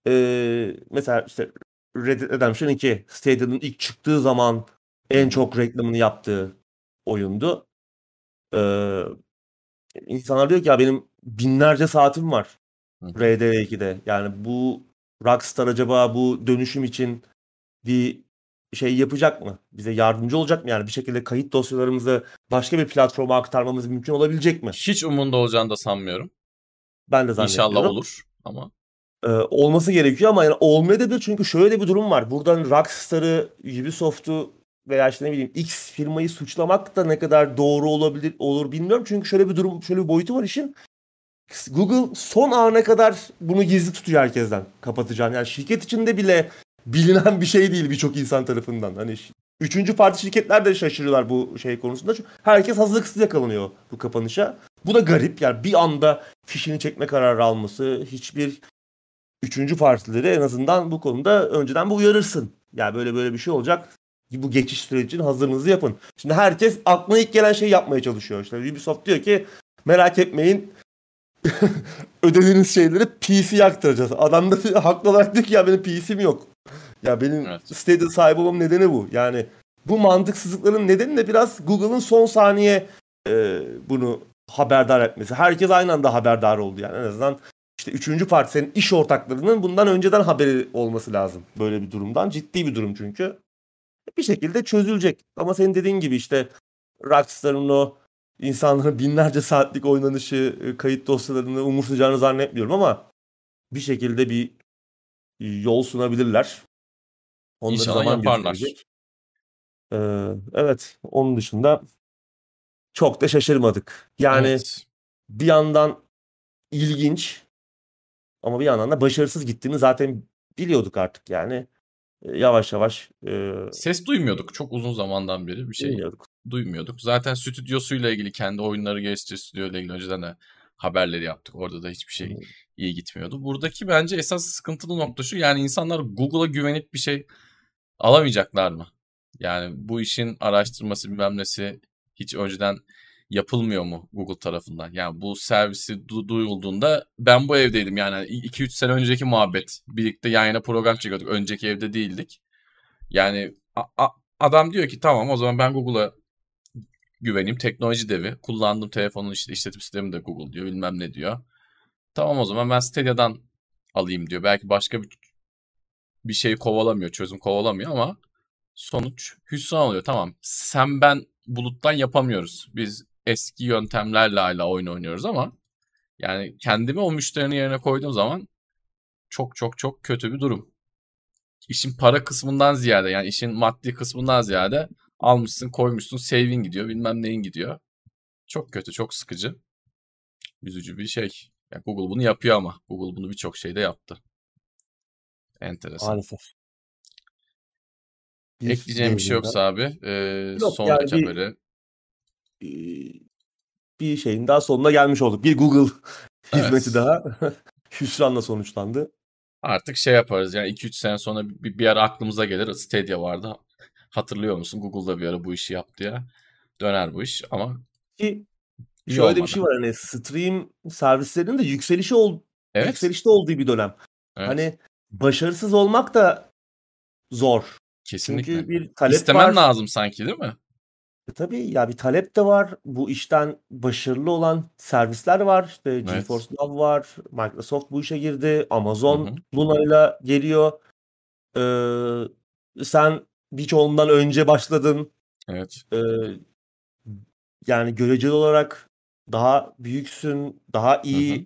e, mesela işte Red Dead Redemption 2 Stadia'nın ilk çıktığı zaman en çok reklamını yaptığı oyundu. Ee, insanlar diyor ki ya benim binlerce saatim var. RDR2'de. Yani bu Rockstar acaba bu dönüşüm için bir şey yapacak mı? Bize yardımcı olacak mı? Yani bir şekilde kayıt dosyalarımızı başka bir platforma aktarmamız mümkün olabilecek mi?
Hiç umunda olacağını da sanmıyorum.
Ben de zannediyorum.
İnşallah olur ama.
Ee, olması gerekiyor ama yani olmayabilir çünkü şöyle bir durum var. Buradan Rockstar'ı, Ubisoft'u veya işte ne bileyim X firmayı suçlamak da ne kadar doğru olabilir olur bilmiyorum. Çünkü şöyle bir durum, şöyle bir boyutu var işin. Google son ana kadar bunu gizli tutuyor herkesten kapatacağını. Yani şirket içinde bile bilinen bir şey değil birçok insan tarafından. Hani üçüncü parti şirketler de şaşırıyorlar bu şey konusunda. Çünkü herkes hazırlıksız yakalanıyor bu kapanışa. Bu da garip yani bir anda fişini çekme kararı alması hiçbir üçüncü partileri en azından bu konuda önceden bir uyarırsın. Yani böyle böyle bir şey olacak. Bu geçiş süreci için hazırlığınızı yapın. Şimdi herkes aklına ilk gelen şeyi yapmaya çalışıyor. İşte Ubisoft diyor ki merak etmeyin ödediğiniz şeyleri PC aktaracağız. Adam da haklı olarak diyor ki ya benim PC'm yok. Ya benim evet. Stadia sahibi olmam nedeni bu. Yani bu mantıksızlıkların nedeni de biraz Google'ın son saniye e, bunu haberdar etmesi. Herkes aynı anda haberdar oldu yani en azından işte üçüncü parti senin iş ortaklarının bundan önceden haberi olması lazım. Böyle bir durumdan ciddi bir durum çünkü. Bir şekilde çözülecek. Ama senin dediğin gibi işte Rockstar'ın o insanların binlerce saatlik oynanışı, e, kayıt dosyalarını umursayacağını zannetmiyorum ama bir şekilde bir yol sunabilirler.
Onları İnşallah zaman yaparlar.
Ee, evet, onun dışında çok da şaşırmadık. Yani evet. bir yandan ilginç ama bir yandan da başarısız gittiğini zaten biliyorduk artık yani. Yavaş yavaş. E...
Ses duymuyorduk çok uzun zamandan beri bir şey duymuyorduk. duymuyorduk. Zaten stüdyosuyla ilgili kendi oyunları geliştirici stüdyoyla ilgili önceden de haberleri yaptık. Orada da hiçbir şey iyi gitmiyordu. Buradaki bence esas sıkıntılı nokta şu. Yani insanlar Google'a güvenip bir şey alamayacaklar mı? Yani bu işin araştırması bilmem nesi hiç önceden yapılmıyor mu Google tarafından? Yani bu servisi du- duyulduğunda ben bu evdeydim yani 2-3 sene önceki muhabbet. Birlikte yayına program çekiyorduk. Önceki evde değildik. Yani a- a- adam diyor ki tamam o zaman ben Google'a güveneyim. Teknoloji devi. Kullandığım telefonun işte işletim sistemi de Google diyor bilmem ne diyor. Tamam o zaman ben Stadia'dan alayım diyor. Belki başka bir bir şey kovalamıyor, çözüm kovalamıyor ama sonuç hüsran oluyor. Tamam sen ben buluttan yapamıyoruz. Biz eski yöntemlerle hala oyun oynuyoruz ama yani kendimi o müşterinin yerine koyduğum zaman çok çok çok kötü bir durum. İşin para kısmından ziyade yani işin maddi kısmından ziyade almışsın koymuşsun saving gidiyor bilmem neyin gidiyor. Çok kötü çok sıkıcı. Üzücü bir şey. Yani Google bunu yapıyor ama Google bunu birçok şeyde yaptı. Enteresan.
Maalesef.
Bir Ekleyeceğim bir şey yoksa abi. E, Yok, sonraki yani habere.
Bir şeyin daha sonuna gelmiş olduk. Bir Google hizmeti daha hüsranla sonuçlandı.
Artık şey yaparız yani 2-3 sene sonra bir, bir ara aklımıza gelir. Stadia vardı. Hatırlıyor musun? Google'da bir ara bu işi yaptı ya. Döner bu iş ama
ki şöyle olmadı. bir şey var hani stream servislerinin de yükselişi ol evet. yükselişte olduğu bir dönem. Evet. Hani başarısız olmak da zor.
Kesinlikle. Çünkü bir talep İstemen var. lazım sanki değil mi?
E, tabii ya bir talep de var. Bu işten başarılı olan servisler var. İşte evet. GeForce Now var. Microsoft bu işe girdi. Amazon Luna ile geliyor. Ee, sen birçoğundan önce başladın.
Evet.
Ee, yani göreceli olarak daha büyüksün, daha iyi Hı-hı.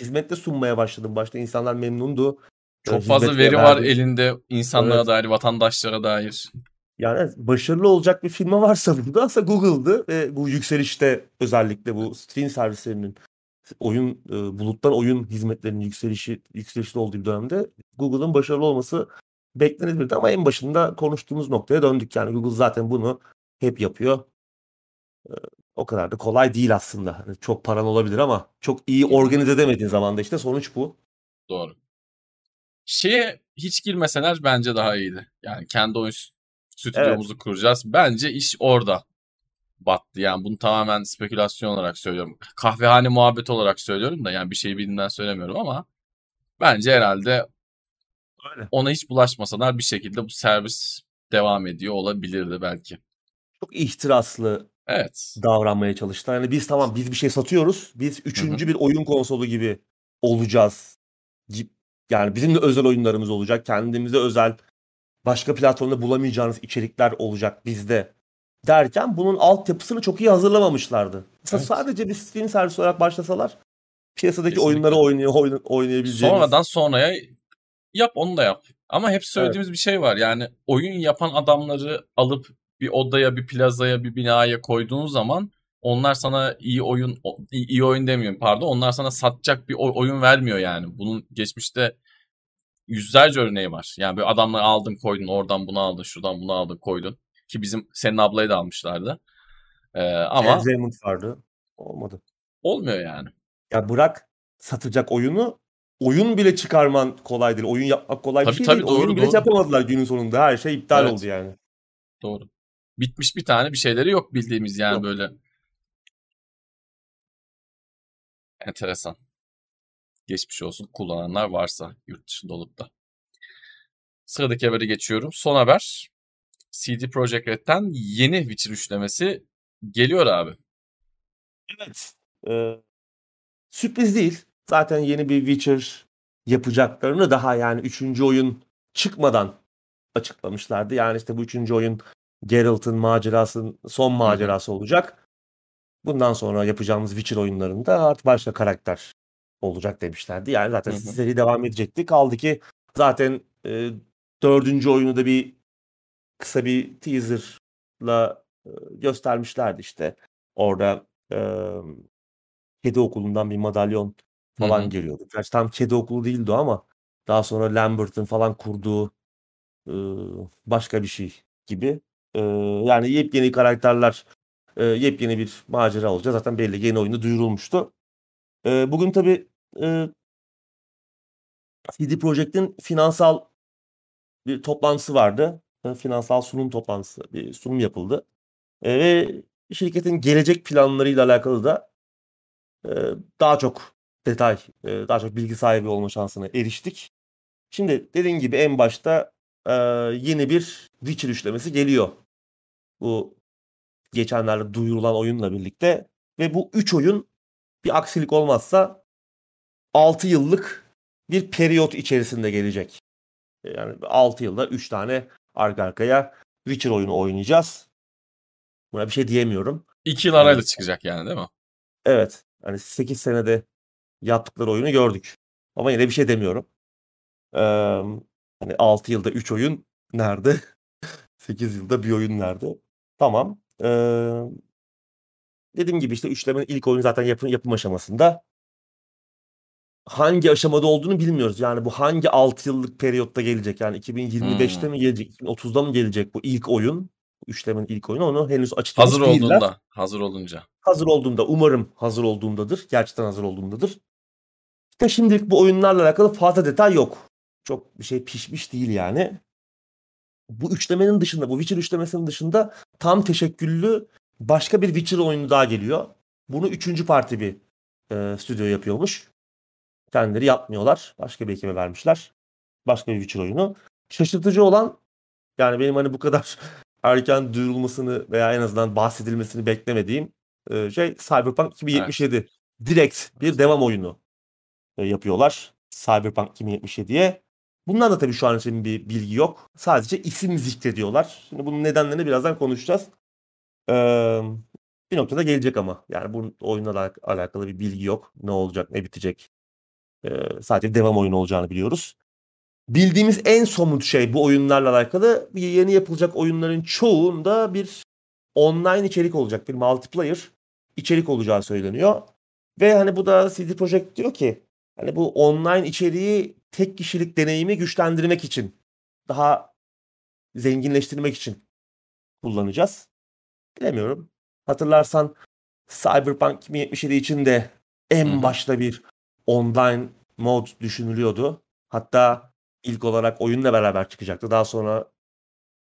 hizmet de sunmaya başladın. Başta insanlar memnundu.
Çok fazla veri var elinde insanlara evet. dair, vatandaşlara dair.
Yani başarılı olacak bir firma varsa burada aslında Google'dı ve bu yükselişte özellikle bu stream servislerinin oyun e, buluttan oyun hizmetlerinin yükselişi yükselişte olduğu bir dönemde Google'ın başarılı olması beklenebilirdi ama en başında konuştuğumuz noktaya döndük. Yani Google zaten bunu hep yapıyor. E, o kadar da kolay değil aslında. Hani çok paran olabilir ama çok iyi organize edemediğin zaman da işte sonuç bu.
Doğru. Şeye hiç girmeseler bence daha iyiydi. Yani kendi oyun stüdyomuzu evet. kuracağız. Bence iş orada battı. Yani bunu tamamen spekülasyon olarak söylüyorum. Kahvehane muhabbet olarak söylüyorum da yani bir şey bildiğinden söylemiyorum ama bence herhalde Öyle. ona hiç bulaşmasalar bir şekilde bu servis devam ediyor olabilirdi belki.
Çok ihtiraslı
evet.
davranmaya çalıştılar. Yani biz tamam biz bir şey satıyoruz. Biz üçüncü Hı-hı. bir oyun konsolu gibi olacağız. Yani bizim de özel oyunlarımız olacak. Kendimize özel başka platformda bulamayacağınız içerikler olacak bizde derken bunun altyapısını çok iyi hazırlamamışlardı. Mesela evet. sadece bir stream servis olarak başlasalar piyasadaki
Kesinlikle.
oyunları oynuyor, oyna- oynayabileceğimiz.
Sonradan sonraya yap onu da yap. Ama hep söylediğimiz bir şey var. Yani oyun yapan adamları alıp bir odaya, bir plazaya, bir binaya koyduğun zaman onlar sana iyi oyun iyi oyun demiyorum pardon. Onlar sana satacak bir oy- oyun vermiyor yani. Bunun geçmişte yüzlerce örneği var. Yani böyle adamları aldın koydun oradan bunu aldın şuradan bunu aldın koydun. Ki bizim senin ablayı da almışlardı. Ee, ama
Entertainment vardı. Olmadı.
olmuyor yani.
Ya bırak satacak oyunu oyun bile çıkarman kolay değil. Oyun yapmak kolay bir
Tabii,
şey
tabii,
değil.
doğru,
oyun bile
doğru.
yapamadılar günün sonunda. Her şey iptal
Evet.
oldu yani.
Doğru. Bitmiş bir tane bir şeyleri yok bildiğimiz yani
Yok.
böyle. Enteresan. Geçmiş olsun kullananlar varsa yurt dışında olup da. Sıradaki habere geçiyorum. Son haber. CD Projekt Red'den yeni Witcher üçlemesi geliyor abi.
Evet. Ee, sürpriz değil. Zaten yeni bir Witcher yapacaklarını daha yani üçüncü oyun çıkmadan açıklamışlardı. Yani işte bu üçüncü oyun Geralt'ın macerasının son macerası olacak. Bundan sonra yapacağımız Witcher oyunlarında artık başka karakter olacak demişlerdi. Yani zaten
Hı hı.
seri devam edecekti. Kaldı ki zaten e, dördüncü oyunu da bir kısa bir teaserla e, göstermişlerdi işte. Orada e, kedi okulundan bir madalyon falan
Hı hı.
geliyordu. Gerçi tam kedi okulu değildi ama daha sonra Lambert'ın falan kurduğu e, başka bir şey gibi. E, yani yepyeni karakterler, e, yepyeni bir macera olacak. Zaten belli yeni oyunu duyurulmuştu. E, bugün tabii e, CD Projekt'in finansal bir toplantısı vardı. E, finansal sunum toplantısı, bir sunum yapıldı. E, ve şirketin gelecek planlarıyla alakalı da e, daha çok detay, e, daha çok bilgi sahibi olma şansına eriştik. Şimdi dediğim gibi en başta e, yeni bir Witcher üçlemesi geliyor. Bu geçenlerde duyurulan oyunla birlikte. Ve bu 3 oyun bir aksilik olmazsa 6 yıllık bir periyot içerisinde gelecek. E, Yani 6 yılda 3 tane arka arkaya Witcher oyunu oynayacağız. Buna bir şey diyemiyorum.
İki yıl arayla
Evet.
çıkacak yani değil mi?
Evet. Hani 8 senede yaptıkları oyunu gördük. Ama yine bir şey demiyorum. Ee, hani 6 yılda 3 oyun nerede? 8 yılda bir oyun nerede? Tamam. Ee, dediğim gibi işte üçlemenin ilk oyunu zaten yapım, yapım aşamasında. Hangi aşamada olduğunu bilmiyoruz. Yani bu hangi 6 yıllık periyotta gelecek? Yani 2025'te
Hmm.
mi gelecek? 2030'da mı gelecek bu ilk oyun? Üçlemenin ilk oyunu onu henüz açıklamış
Hazır
değiller.
olduğunda. Hazır olunca.
hazır olduğumda umarım hazır olduğumdadır. Gerçekten hazır olduğumdadır. İşte şimdilik bu oyunlarla alakalı fazla detay yok. Çok bir şey pişmiş değil yani. Bu üçlemenin dışında, bu Witcher üçlemesinin dışında tam teşekküllü başka bir Witcher oyunu daha geliyor. Bunu üçüncü parti bir e, stüdyo yapıyormuş. Kendileri yapmıyorlar. Başka bir ekibe vermişler. Başka bir Witcher oyunu. Şaşırtıcı olan yani benim hani bu kadar erken duyurulmasını veya en azından bahsedilmesini beklemediğim e, şey Cyberpunk 2077. Direkt bir devam oyunu e, yapıyorlar. Cyberpunk 2077'ye. Bundan da tabii şu an için bir bilgi yok. Sadece isim zikrediyorlar. Şimdi bunun nedenlerini birazdan konuşacağız. Bir noktada gelecek ama. Yani bunun oyunla alak- alakalı bir bilgi yok. Ne olacak, ne bitecek. Sadece devam oyunu olacağını biliyoruz. Bildiğimiz en somut şey bu oyunlarla alakalı yeni yapılacak oyunların çoğunda bir online içerik olacak. Bir multiplayer içerik olacağı söyleniyor. Ve hani bu da CD Projekt diyor ki hani bu online içeriği tek kişilik deneyimi güçlendirmek için daha zenginleştirmek için kullanacağız. Bilemiyorum. Hatırlarsan Cyberpunk 2077 için de en
Hı hı.
başta bir online mod düşünülüyordu. Hatta ilk olarak oyunla beraber çıkacaktı. Daha sonra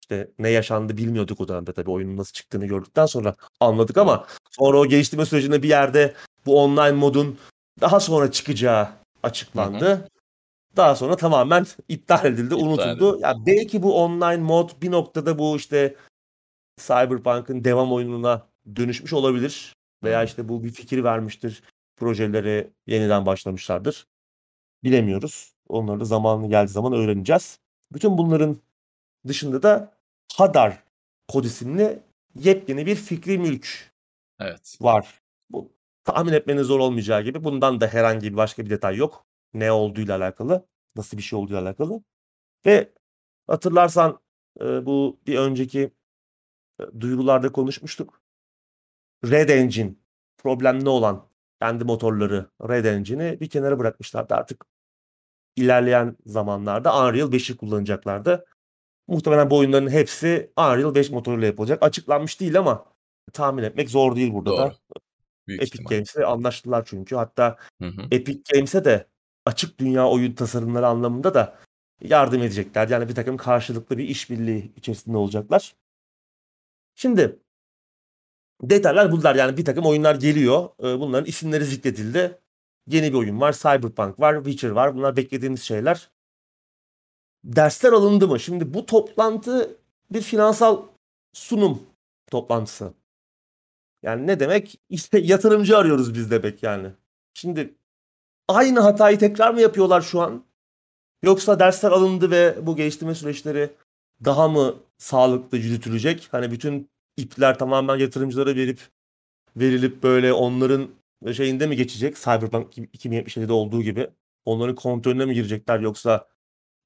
işte ne yaşandı bilmiyorduk o dönemde tabii oyunun nasıl çıktığını gördükten sonra anladık ama sonra o geliştirme sürecinde bir yerde bu online modun daha sonra çıkacağı açıklandı. Daha sonra tamamen iptal edildi,
İptal
unutuldu. Ya belki bu online mod bir noktada bu işte Cyberpunk'ın devam oyununa dönüşmüş olabilir. Veya işte bu bir fikir vermiştir. Projeleri yeniden başlamışlardır. Bilemiyoruz. Onları da zamanı geldiği zaman öğreneceğiz. Bütün bunların dışında da Hadar kod isimli yepyeni bir fikri mülk
Evet.
var. Bu tahmin etmeniz zor olmayacağı gibi bundan da herhangi bir başka bir detay yok. Ne olduğuyla alakalı, nasıl bir şey olduğuyla alakalı. Ve hatırlarsan e, bu bir önceki duyurularda konuşmuştuk. Red Engine problemli olan kendi motorları Red Engine'i bir kenara bırakmışlardı. Artık ilerleyen zamanlarda Unreal 5'i kullanacaklardı. Muhtemelen bu oyunların hepsi Unreal 5 motoruyla yapılacak. Açıklanmış değil ama tahmin etmek zor değil burada
Doğru.
da.
Büyük
Epic
ihtimal.
Games'le anlaştılar çünkü. Hatta
Hı hı.
Epic Games'e de açık dünya oyun tasarımları anlamında da yardım edecekler. Yani bir takım karşılıklı bir işbirliği içerisinde olacaklar. Şimdi detaylar bunlar. Yani bir takım oyunlar geliyor. Ee, Bunların isimleri zikredildi. Yeni bir oyun var. Cyberpunk var. Witcher var. Bunlar beklediğimiz şeyler. Dersler alındı mı? Şimdi bu toplantı bir finansal sunum toplantısı. Yani ne demek? İşte yatırımcı arıyoruz biz demek yani. Şimdi aynı hatayı tekrar mı yapıyorlar şu an? Yoksa dersler alındı ve bu geliştirme süreçleri daha mı sağlıklı yürütülecek? Hani bütün ipler tamamen yatırımcılara verip verilip böyle onların şeyinde mi geçecek? Cyberpunk 2077'de olduğu gibi. Onların kontrolüne mi girecekler yoksa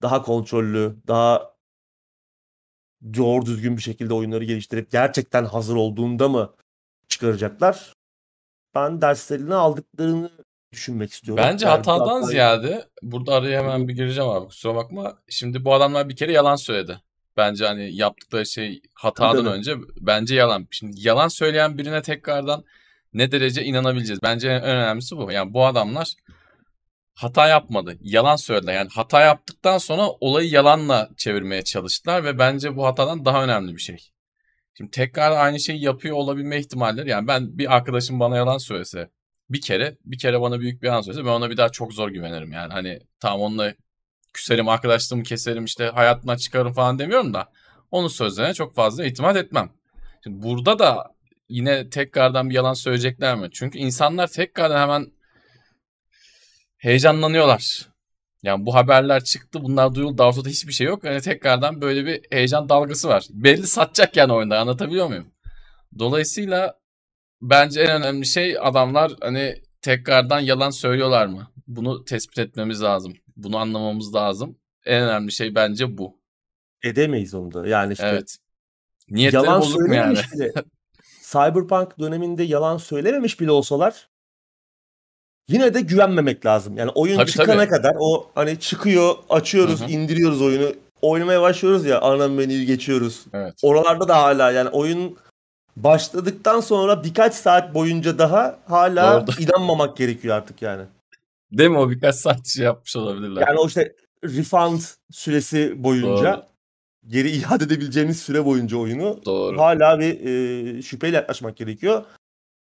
daha kontrollü, daha doğru düzgün bir şekilde oyunları geliştirip gerçekten hazır olduğunda mı çıkaracaklar? Ben derslerini aldıklarını düşünmek istiyorum.
Bence
Yani
hatadan
daha-
ziyade burada araya hemen bir gireceğim abi kusura bakma. Şimdi bu adamlar bir kere yalan söyledi. Bence hani yaptıkları şey hatadan önce bence yalan. Şimdi yalan söyleyen birine tekrardan ne derece inanabileceğiz? Bence en önemlisi bu. Yani bu adamlar hata yapmadı. Yalan söylediler. Yani hata yaptıktan sonra olayı yalanla çevirmeye çalıştılar ve bence bu hatadan daha önemli bir şey. Şimdi tekrar aynı şeyi yapıyor olabilme ihtimalleri yani ben bir arkadaşım bana yalan söylese bir kere bir kere bana büyük bir yalan söylese ben ona bir daha çok zor güvenirim yani hani tamam onunla küserim arkadaşlığımı keserim işte hayatına çıkarım falan demiyorum da onun sözlerine çok fazla itimat etmem. Şimdi burada da yine tekrardan bir yalan söyleyecekler mi? Çünkü insanlar tekrardan hemen heyecanlanıyorlar. Yani bu haberler çıktı, bunlar duyuldu, ortada hiçbir şey yok. Yani tekrardan böyle bir heyecan dalgası var. Belli satacak yani oyunda anlatabiliyor muyum? Dolayısıyla bence en önemli şey adamlar hani tekrardan yalan söylüyorlar mı? Bunu tespit etmemiz lazım. Bunu anlamamız lazım. En önemli şey bence bu.
Edemeyiz onu da. Yani işte
Evet. Niyetleri
yalan
bozuk mu yani?
bile. Cyberpunk döneminde yalan söylememiş bile olsalar yine de güvenmemek lazım. Yani oyun
Tabii,
çıkana
tabii.
kadar o hani çıkıyor, açıyoruz,
Hı hı.
indiriyoruz oyunu. Oynamaya başlıyoruz ya, ana menüyü geçiyoruz.
Evet.
Oralarda da hala yani oyun başladıktan sonra birkaç saat boyunca daha hala
Doğru.
inanmamak gerekiyor artık yani.
Değil mi o birkaç saat şey yapmış olabilirler.
Yani o işte refund süresi boyunca
Doğru.
geri iade edebileceğimiz süre boyunca oyunu
Doğru.
hala bir e, şüpheyle yaklaşmak gerekiyor.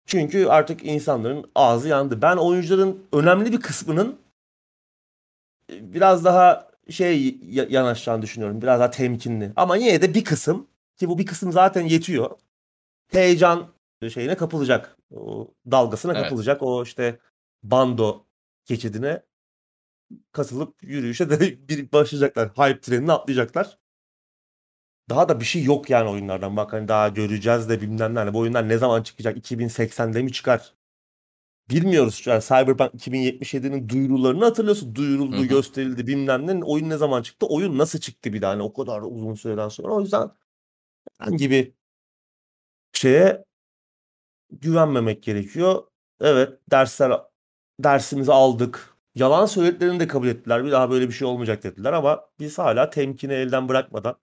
Çünkü artık insanların ağzı yandı. Ben oyuncuların önemli bir kısmının e, biraz daha şey ya- yanaşacağını düşünüyorum. Biraz daha temkinli. Ama yine de bir kısım ki bu bir kısım zaten yetiyor. Heyecan şeyine kapılacak. O dalgasına
Evet.
kapılacak. O işte bando geçidine katılıp yürüyüşe de bir başlayacaklar. Hype trenine atlayacaklar. Daha da bir şey yok yani oyunlardan. Bak hani daha göreceğiz de bilmem ne. Hani bu oyunlar ne zaman çıkacak? 2080'de mi çıkar? Bilmiyoruz. Yani Cyberpunk 2077'nin duyurularını hatırlıyorsun. Duyuruldu,
Hı hı.
gösterildi bilmem ne. Oyun ne zaman çıktı? Oyun nasıl çıktı bir daha? Hani o kadar uzun süreden sonra. O yüzden herhangi bir şeye güvenmemek gerekiyor. Evet dersler dersimizi aldık. Yalan söylediklerini de kabul ettiler. Bir daha böyle bir şey olmayacak dediler ama biz hala temkini elden bırakmadan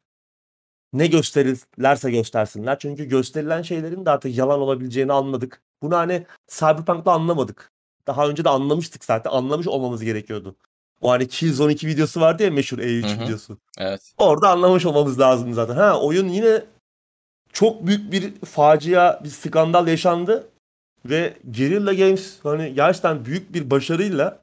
ne gösterirlerse göstersinler. Çünkü gösterilen şeylerin de artık yalan olabileceğini anladık. Bunu hani Cyberpunk'ta anlamadık. Daha önce de anlamıştık zaten. Anlamış olmamız gerekiyordu. O hani Killzone 2 videosu vardı ya meşhur E3
Hı hı.
videosu.
Evet.
Orada anlamış olmamız lazım zaten. Ha oyun yine çok büyük bir facia, bir skandal yaşandı ve Guerrilla Games hani gerçekten büyük bir başarıyla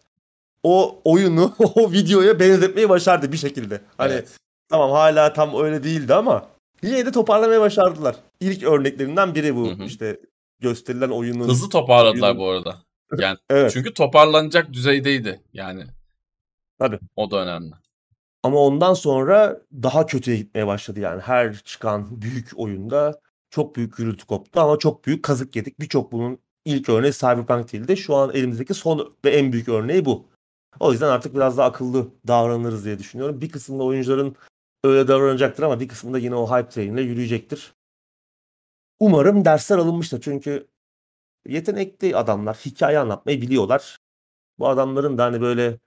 o oyunu o videoya benzetmeyi başardı bir şekilde. Hani
Evet.
tamam hala tam öyle değildi ama yine de toparlamaya başardılar. İlk örneklerinden biri bu
Hı hı.
işte gösterilen oyunun.
Hızlı toparladılar
oyunun-
bu arada. Yani
Evet.
çünkü toparlanacak düzeydeydi yani.
Tabii.
O da önemli.
Ama ondan sonra daha kötüye gitmeye başladı yani. Her çıkan büyük oyunda çok büyük gürültü koptu ama çok büyük kazık yedik. Birçok bunun ilk örneği Cyberpunk değildi. Şu an elimizdeki son ve en büyük örneği bu. O yüzden artık biraz daha akıllı davranırız diye düşünüyorum. Bir kısmında oyuncuların öyle davranacaktır ama bir kısmında yine o hype train'le yürüyecektir. Umarım dersler alınmıştır. Çünkü yetenekli adamlar hikaye anlatmayı biliyorlar. Bu adamların da hani böyle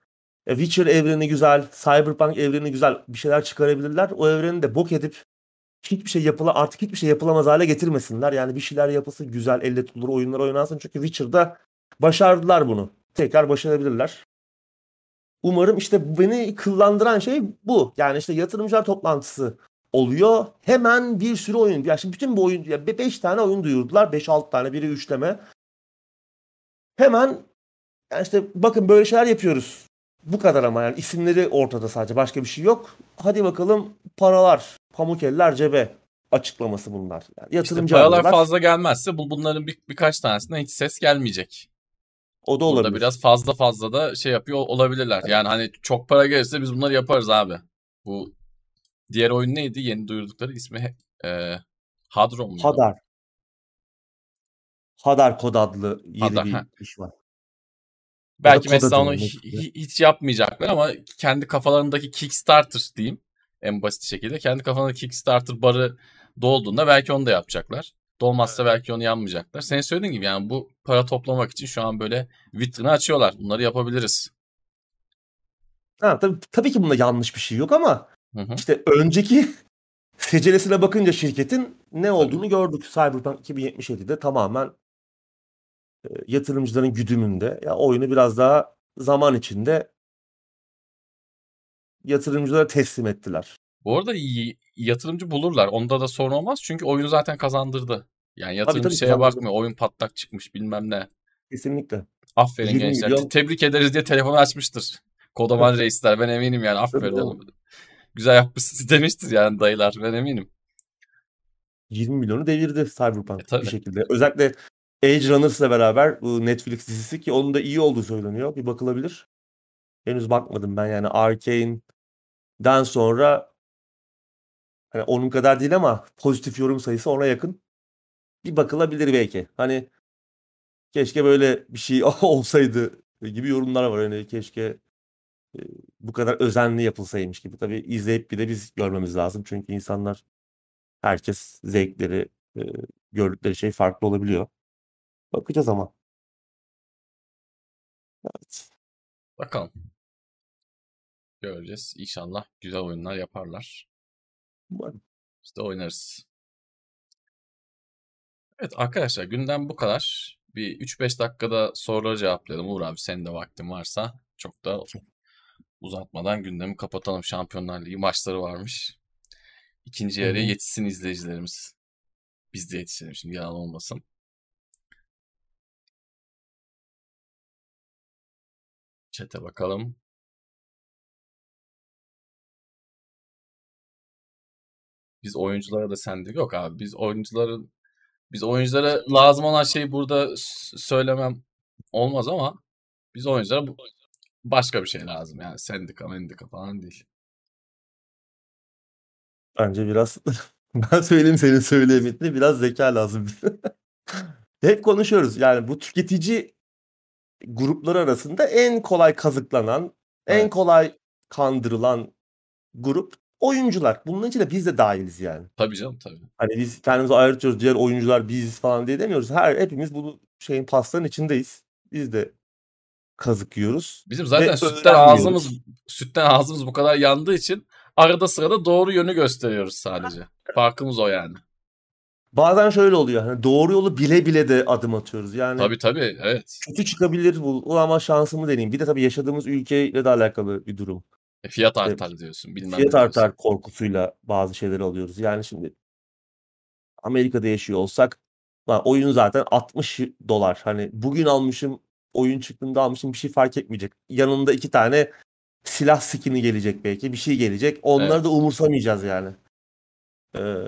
e, Witcher evreni güzel, Cyberpunk evreni güzel bir şeyler çıkarabilirler. O evreni de bok edip hiçbir şey yapıla artık hiçbir şey yapılamaz hale getirmesinler. Yani bir şeyler yapılsın, güzel, elle tutulur oyunlar oynansın. Çünkü Witcher'da başardılar bunu. Tekrar başarabilirler. Umarım işte beni kıllandıran şey bu. Yani işte yatırımcılar toplantısı oluyor. Hemen bir sürü oyun. Ya şimdi bütün bu oyun, ya 5 tane oyun duyurdular. 5-6 tane, biri üçleme. Hemen yani işte bakın böyle şeyler yapıyoruz. Bu kadar ama yani isimleri ortada sadece başka bir şey yok. Hadi bakalım paralar, pamuk eller cebe açıklaması bunlar. Yani
yatırımcı işte paralar alıyorlar. fazla gelmezse bu bunların bir, birkaç tanesinden hiç ses gelmeyecek.
O da olabilir. Burada
biraz fazla fazla da şey yapıyor olabilirler. Evet. Yani hani çok para gelirse biz bunları yaparız abi. Bu diğer oyun neydi? Yeni duyurdukları ismi e, Hadron mu?
Hadar. Hadar kod adlı yeni Hadar, bir ha. iş var.
Belki mesela onu hiç yapmayacaklar ama kendi kafalarındaki Kickstarter diyeyim en basit şekilde. Kendi kafalarındaki Kickstarter barı dolduğunda belki onu da yapacaklar. Dolmazsa belki onu yanmayacaklar. Senin söylediğin gibi yani bu para toplamak için şu an böyle vitrini açıyorlar. Bunları yapabiliriz.
Ha, tabii, tabii ki bunda yanlış bir şey yok ama hı hı. işte önceki secelesine bakınca şirketin ne olduğunu tabii. gördük. Cyberpunk 2077'de tamamen e, yatırımcıların güdümünde. Ya oyunu biraz daha zaman içinde yatırımcılara teslim ettiler.
Bu arada yatırımcı bulurlar. Onda da sorun olmaz. Çünkü oyunu zaten kazandırdı. Yani yatırımcı tabii, tabii, şeye kazandırdı. bakmıyor. Oyun patlak çıkmış bilmem ne.
Kesinlikle.
Aferin gençler. Milyon... Tebrik ederiz diye telefonu açmıştır. Kodaman reisler. Ben eminim yani. Aferin. Güzel yapmışsınız demiştir yani dayılar. Ben eminim.
20 milyonu devirdi Cyberpunk e, bir şekilde. Özellikle Age Runners'la beraber bu Netflix dizisi ki onun da iyi olduğu söyleniyor. Bir bakılabilir. Henüz bakmadım ben yani Arcane'den sonra hani onun kadar değil ama pozitif yorum sayısı ona yakın. Bir bakılabilir belki. Hani keşke böyle bir şey olsaydı gibi yorumlar var. Hani keşke e, bu kadar özenli yapılsaymış gibi. Tabii izleyip bir de biz görmemiz lazım. Çünkü insanlar herkes zevkleri, e, gördükleri şey farklı olabiliyor. Bakacağız ama. Evet.
Bakalım. Göreceğiz. İnşallah güzel oyunlar yaparlar.
Umarım.
Biz de oynarız. Evet arkadaşlar gündem bu kadar. Bir 3-5 dakikada soruları cevaplayalım. Uğur abi senin de vaktin varsa çok da uzatmadan gündemi kapatalım. Şampiyonlar Ligi maçları varmış. İkinci yarıya yetişsin izleyicilerimiz. Biz de yetişelim şimdi yalan olmasın. Çete bakalım. Biz oyunculara da sendik. Yok abi biz oyuncuların biz oyunculara lazım olan şeyi burada söylemem olmaz ama biz oyunculara başka bir şey lazım yani sendika mendika falan değil.
Bence biraz ben söyleyeyim senin söyleyemediğini biraz zeka lazım bize. Hep konuşuyoruz yani bu tüketici grupları arasında en kolay kazıklanan, evet. en kolay kandırılan grup oyuncular. Bunun içinde biz de dahiliz yani.
Tabii canım tabii.
Hani biz kendimizi ayırtıyoruz. Diğer oyuncular biz falan diye demiyoruz. Her hepimiz bu şeyin pastanın içindeyiz. Biz de kazık yiyoruz.
Bizim zaten sütten ağzımız sütten ağzımız bu kadar yandığı için arada sırada doğru yönü gösteriyoruz sadece. Farkımız o yani.
Bazen şöyle oluyor. Hani doğru yolu bile bile de adım atıyoruz. Yani
Tabii tabii evet.
kötü çıkabilir bu ama şansımı deneyeyim. Bir de tabii yaşadığımız ülkeyle de alakalı bir durum.
E, fiyat artar diyorsun.
Bilmem Fiyat artar korkusuyla bazı şeyleri alıyoruz. Yani şimdi Amerika'da yaşıyor olsak lan oyun zaten 60 dolar. Hani bugün almışım oyun çıktığında almışım bir şey fark etmeyecek. Yanında iki tane silah skin'i gelecek belki. Bir şey gelecek. Onları evet. da umursamayacağız yani. Ee,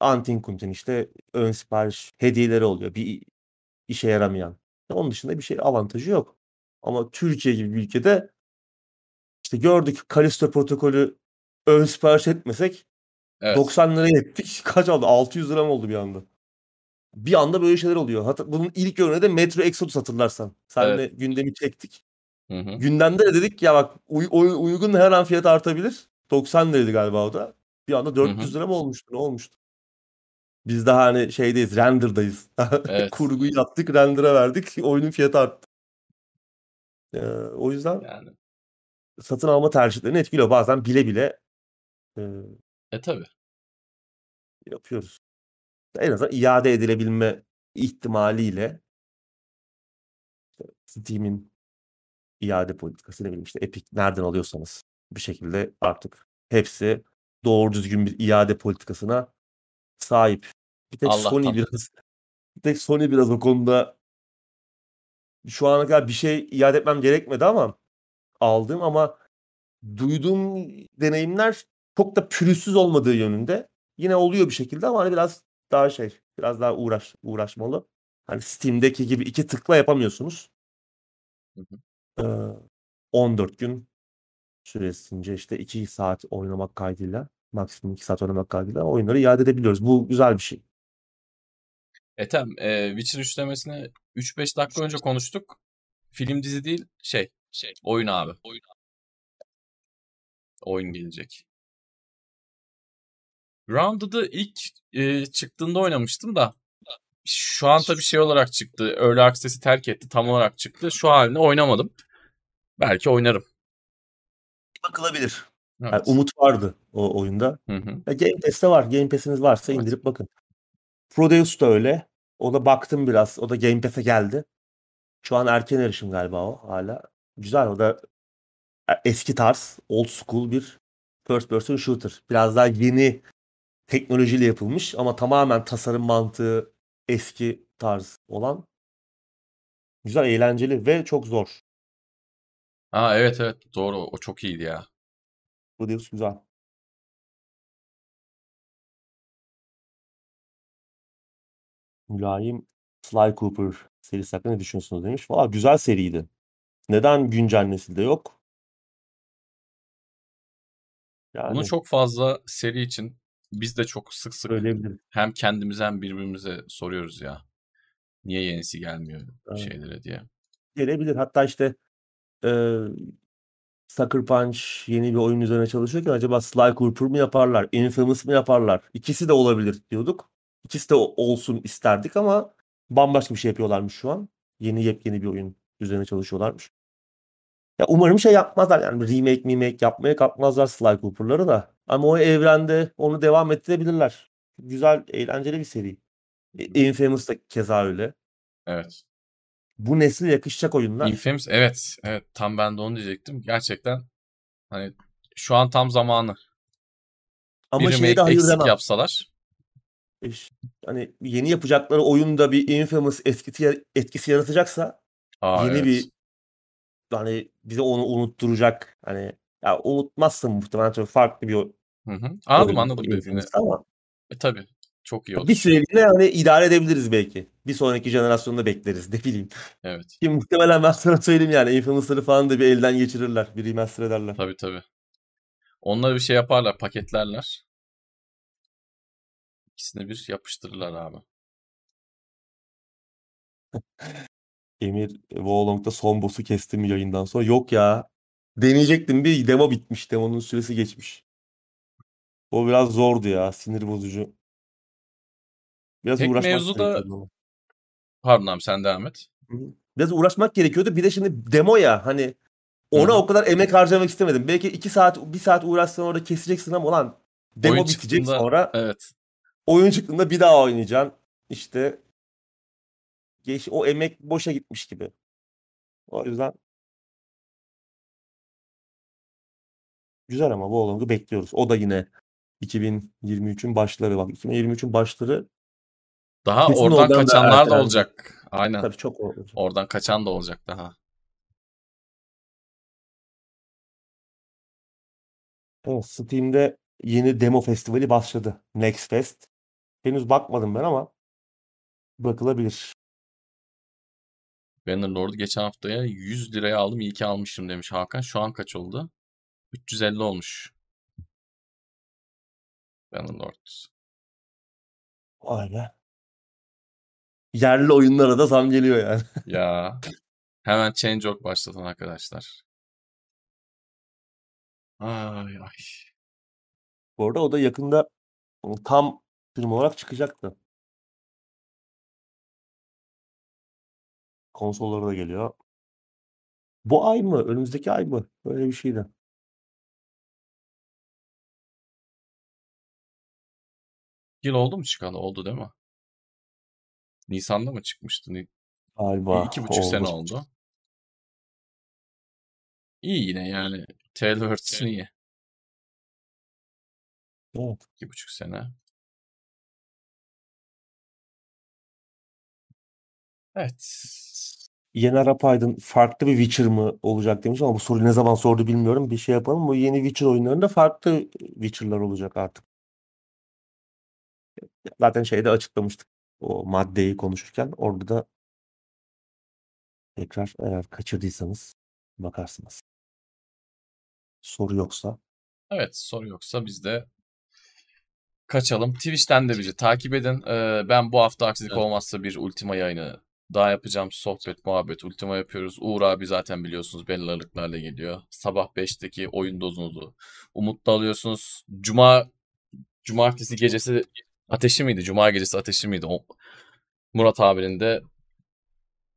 Antin Kuntin işte ön sipariş hediyeleri oluyor. Bir işe yaramayan. Onun dışında bir şey avantajı yok. Ama Türkiye gibi bir ülkede işte gördük Kalisto protokolü ön sipariş etmesek evet. 90 liraya ettik. Kaç aldı? 600 lira mı oldu bir anda? bir anda böyle şeyler oluyor. Hatta bunun ilk örneği de Metro Exodus hatırlarsan. Seninle
Evet.
gündemi çektik.
Hı hı.
Gündemde de dedik ya bak uy- uy- uygun her an fiyat artabilir. 90 liraydı galiba o da. Bir anda 400 lira mı olmuştu? Ne olmuştu? Biz daha hani şeydeyiz, render'dayız.
Evet.
Kurguyu yaptık, render'a verdik. Oyunun fiyatı arttı. Ee, o yüzden
Yani.
Satın alma tercihlerini etkiliyor. Bazen bile bile e,
E tabi.
yapıyoruz. En azından iade edilebilme ihtimaliyle Steam'in iade politikası ne bileyim işte Epic nereden alıyorsanız bir şekilde artık hepsi doğru düzgün bir iade politikasına sahip. Bir tek Sony
Allah'tan.
biraz bir tek Sony biraz o konuda şu ana kadar bir şey iade etmem gerekmedi ama aldığım ama duyduğum deneyimler çok da pürüzsüz olmadığı yönünde. Yine oluyor bir şekilde ama hani biraz daha şey, biraz daha uğraş uğraşmalı. Hani Steam'deki gibi iki tıkla yapamıyorsunuz.
Hı hı.
Ee, 14 gün süresince işte 2 saat oynamak kaydıyla maksimum 2 saat oynamak kaydıyla oyunları iade edebiliyoruz. Bu güzel bir şey.
Ethem, e, Witcher üçlemesini 3-5 dakika önce konuştuk. Film dizi değil, şey, şey, oyun abi. Oyun, oyun gelecek. Grounded'ı ilk e, çıktığında oynamıştım da şu an tabii şey olarak çıktı. Early Access'i terk etti. Tam olarak çıktı. Şu halini oynamadım. Belki oynarım.
Bakılabilir.
Evet.
Yani umut vardı o oyunda.
Hı hı.
Ya Game Pass'te var. Game Pass'iniz varsa
Evet.
indirip bakın. Prodeus da öyle. O da baktım biraz. O da Game Pass'e geldi. Şu an erken erişim galiba o hala. Güzel o da e, eski tarz, old school bir first person shooter. Biraz daha yeni teknolojiyle yapılmış ama tamamen tasarım mantığı eski tarz olan güzel, eğlenceli ve çok zor.
Aa evet evet doğru. O çok iyiydi ya.
Prodeus güzel. Mülayim Sly Cooper serisi hakkında ne düşünüyorsunuz demiş. Valla güzel seriydi. Neden güncel nesilde yok? Yani
Bunu çok fazla seri için biz de çok sık sık
söyleyebilirim.
hem kendimize hem birbirimize soruyoruz ya. Niye yenisi gelmiyor
Evet.
şeylere diye.
Gelebilir. Hatta işte e, Sucker Punch yeni bir oyun üzerine çalışıyorken acaba Sly Cooper mı yaparlar, Infamous mı yaparlar? İkisi de olabilir diyorduk. İkisi de olsun isterdik ama bambaşka bir şey yapıyorlarmış şu an. Yeni yepyeni bir oyun üzerine çalışıyorlarmış. Ya umarım şey yapmazlar yani remake remake yapmaya kalkmazlar Sly Cooper'ları da. Ama o evrende onu devam ettirebilirler. Güzel, eğlenceli bir seri. E, Infamous da keza öyle.
Evet.
Bu nesle yakışacak oyunlar.
Infamous evet evet tam ben de onu diyecektim. Gerçekten hani şu an tam zamanı.
Ama
bir
şeye de hayır demem.
yapsalar.
Hani yeni yapacakları oyunda bir Infamous etkisi, etkisi yaratacaksa
Aa
yeni
evet.
bir hani bize onu unutturacak. Hani ya unutmazsın muhtemelen çok farklı bir
Hı hı. Anladım
oyun
anladım dediğini.
Ama
E tabii. Çok iyi olur.
bir süreliğine hani idare edebiliriz belki. Bir sonraki jenerasyonda bekleriz ne bileyim.
Evet.
Ki muhtemelen ben sana söyleyeyim yani Infamous'ları falan da bir elden geçirirler. Bir remaster ederler.
Tabii tabii. Onları bir şey yaparlar, paketlerler. İkisini bir yapıştırırlar abi.
Emir Wolong'da son boss'u kestim yayından sonra. Yok ya. Deneyecektim bir demo bitmiş. Demonun süresi geçmiş. O biraz zordu ya. Sinir bozucu. Biraz
Tek
uğraşmak
mevzu da-. Pardon abi sen devam et.
Biraz uğraşmak gerekiyordu. Bir de şimdi demo ya hani ona
Hı
o kadar emek harcamak istemedim. Belki iki saat, bir saat uğraşsan orada keseceksin ama ulan demo
Oyun
bitecek
çıktığında-
sonra
Evet.
oyun çıktığında bir daha oynayacaksın. İşte geç, o emek boşa gitmiş gibi. O yüzden güzel ama bu olangı bekliyoruz. O da yine 2023'ün başları bak. 2023'ün başları
Daha
Kesin
oradan
oradan da
kaçanlar da
ertelendi.
olacak. Aynen.
tabii çok olacak.
Oradan kaçan da olacak daha.
Evet, Steam'de yeni demo festivali başladı. Next Fest. Henüz bakmadım ben ama bakılabilir.
Bannerlord'u geçen haftaya 100 liraya aldım. İyi ki almışım demiş Hakan. Şu an kaç oldu? 350 olmuş. Bannerlord.
Vay be. yerli oyunlara da zam geliyor yani.
Ya hemen Change.org başlatan arkadaşlar. Ay ay.
Bu arada o da yakında tam film olarak çıkacaktı. Konsollara da geliyor. Bu ay mı? Önümüzdeki ay mı? Böyle bir şeydi.
Yıl oldu mu çıkalı? Oldu değil mi? Nisan'da mı çıkmıştı? Ni-
Galiba
İki buçuk sene
oldu.
oldu. İyi yine yani. Tailwords'ün iyi.
Evet.
İki buçuk sene. Evet.
Yener Apaydın farklı bir Witcher mı olacak demiş ama bu soruyu ne zaman sordu bilmiyorum. Bir şey yapalım. Bu yeni Witcher oyunlarında farklı Witcher'lar olacak artık. Zaten şeyde açıklamıştık. O maddeyi konuşurken orada da tekrar eğer kaçırdıysanız bakarsınız. Soru yoksa
Evet soru yoksa biz de kaçalım. Twitch'ten de bizi takip edin. Ee, ben bu hafta aksilik
Evet.
olmazsa bir Ultima yayını daha yapacağım. Sohbet, muhabbet, Ultima yapıyoruz. Uğur abi zaten biliyorsunuz belli aralıklarla geliyor. Sabah 5'teki oyun dozunuzu umutla alıyorsunuz. Cuma cumartesi gecesi ateşi miydi? Cuma gecesi ateşi miydi? O, Murat abinin de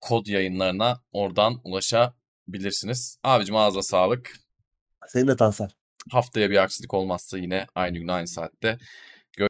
kod yayınlarına oradan ulaşabilirsiniz. Abicim ağza sağlık.
senin de Tansel.
Haftaya bir aksilik olmazsa yine aynı gün aynı saatte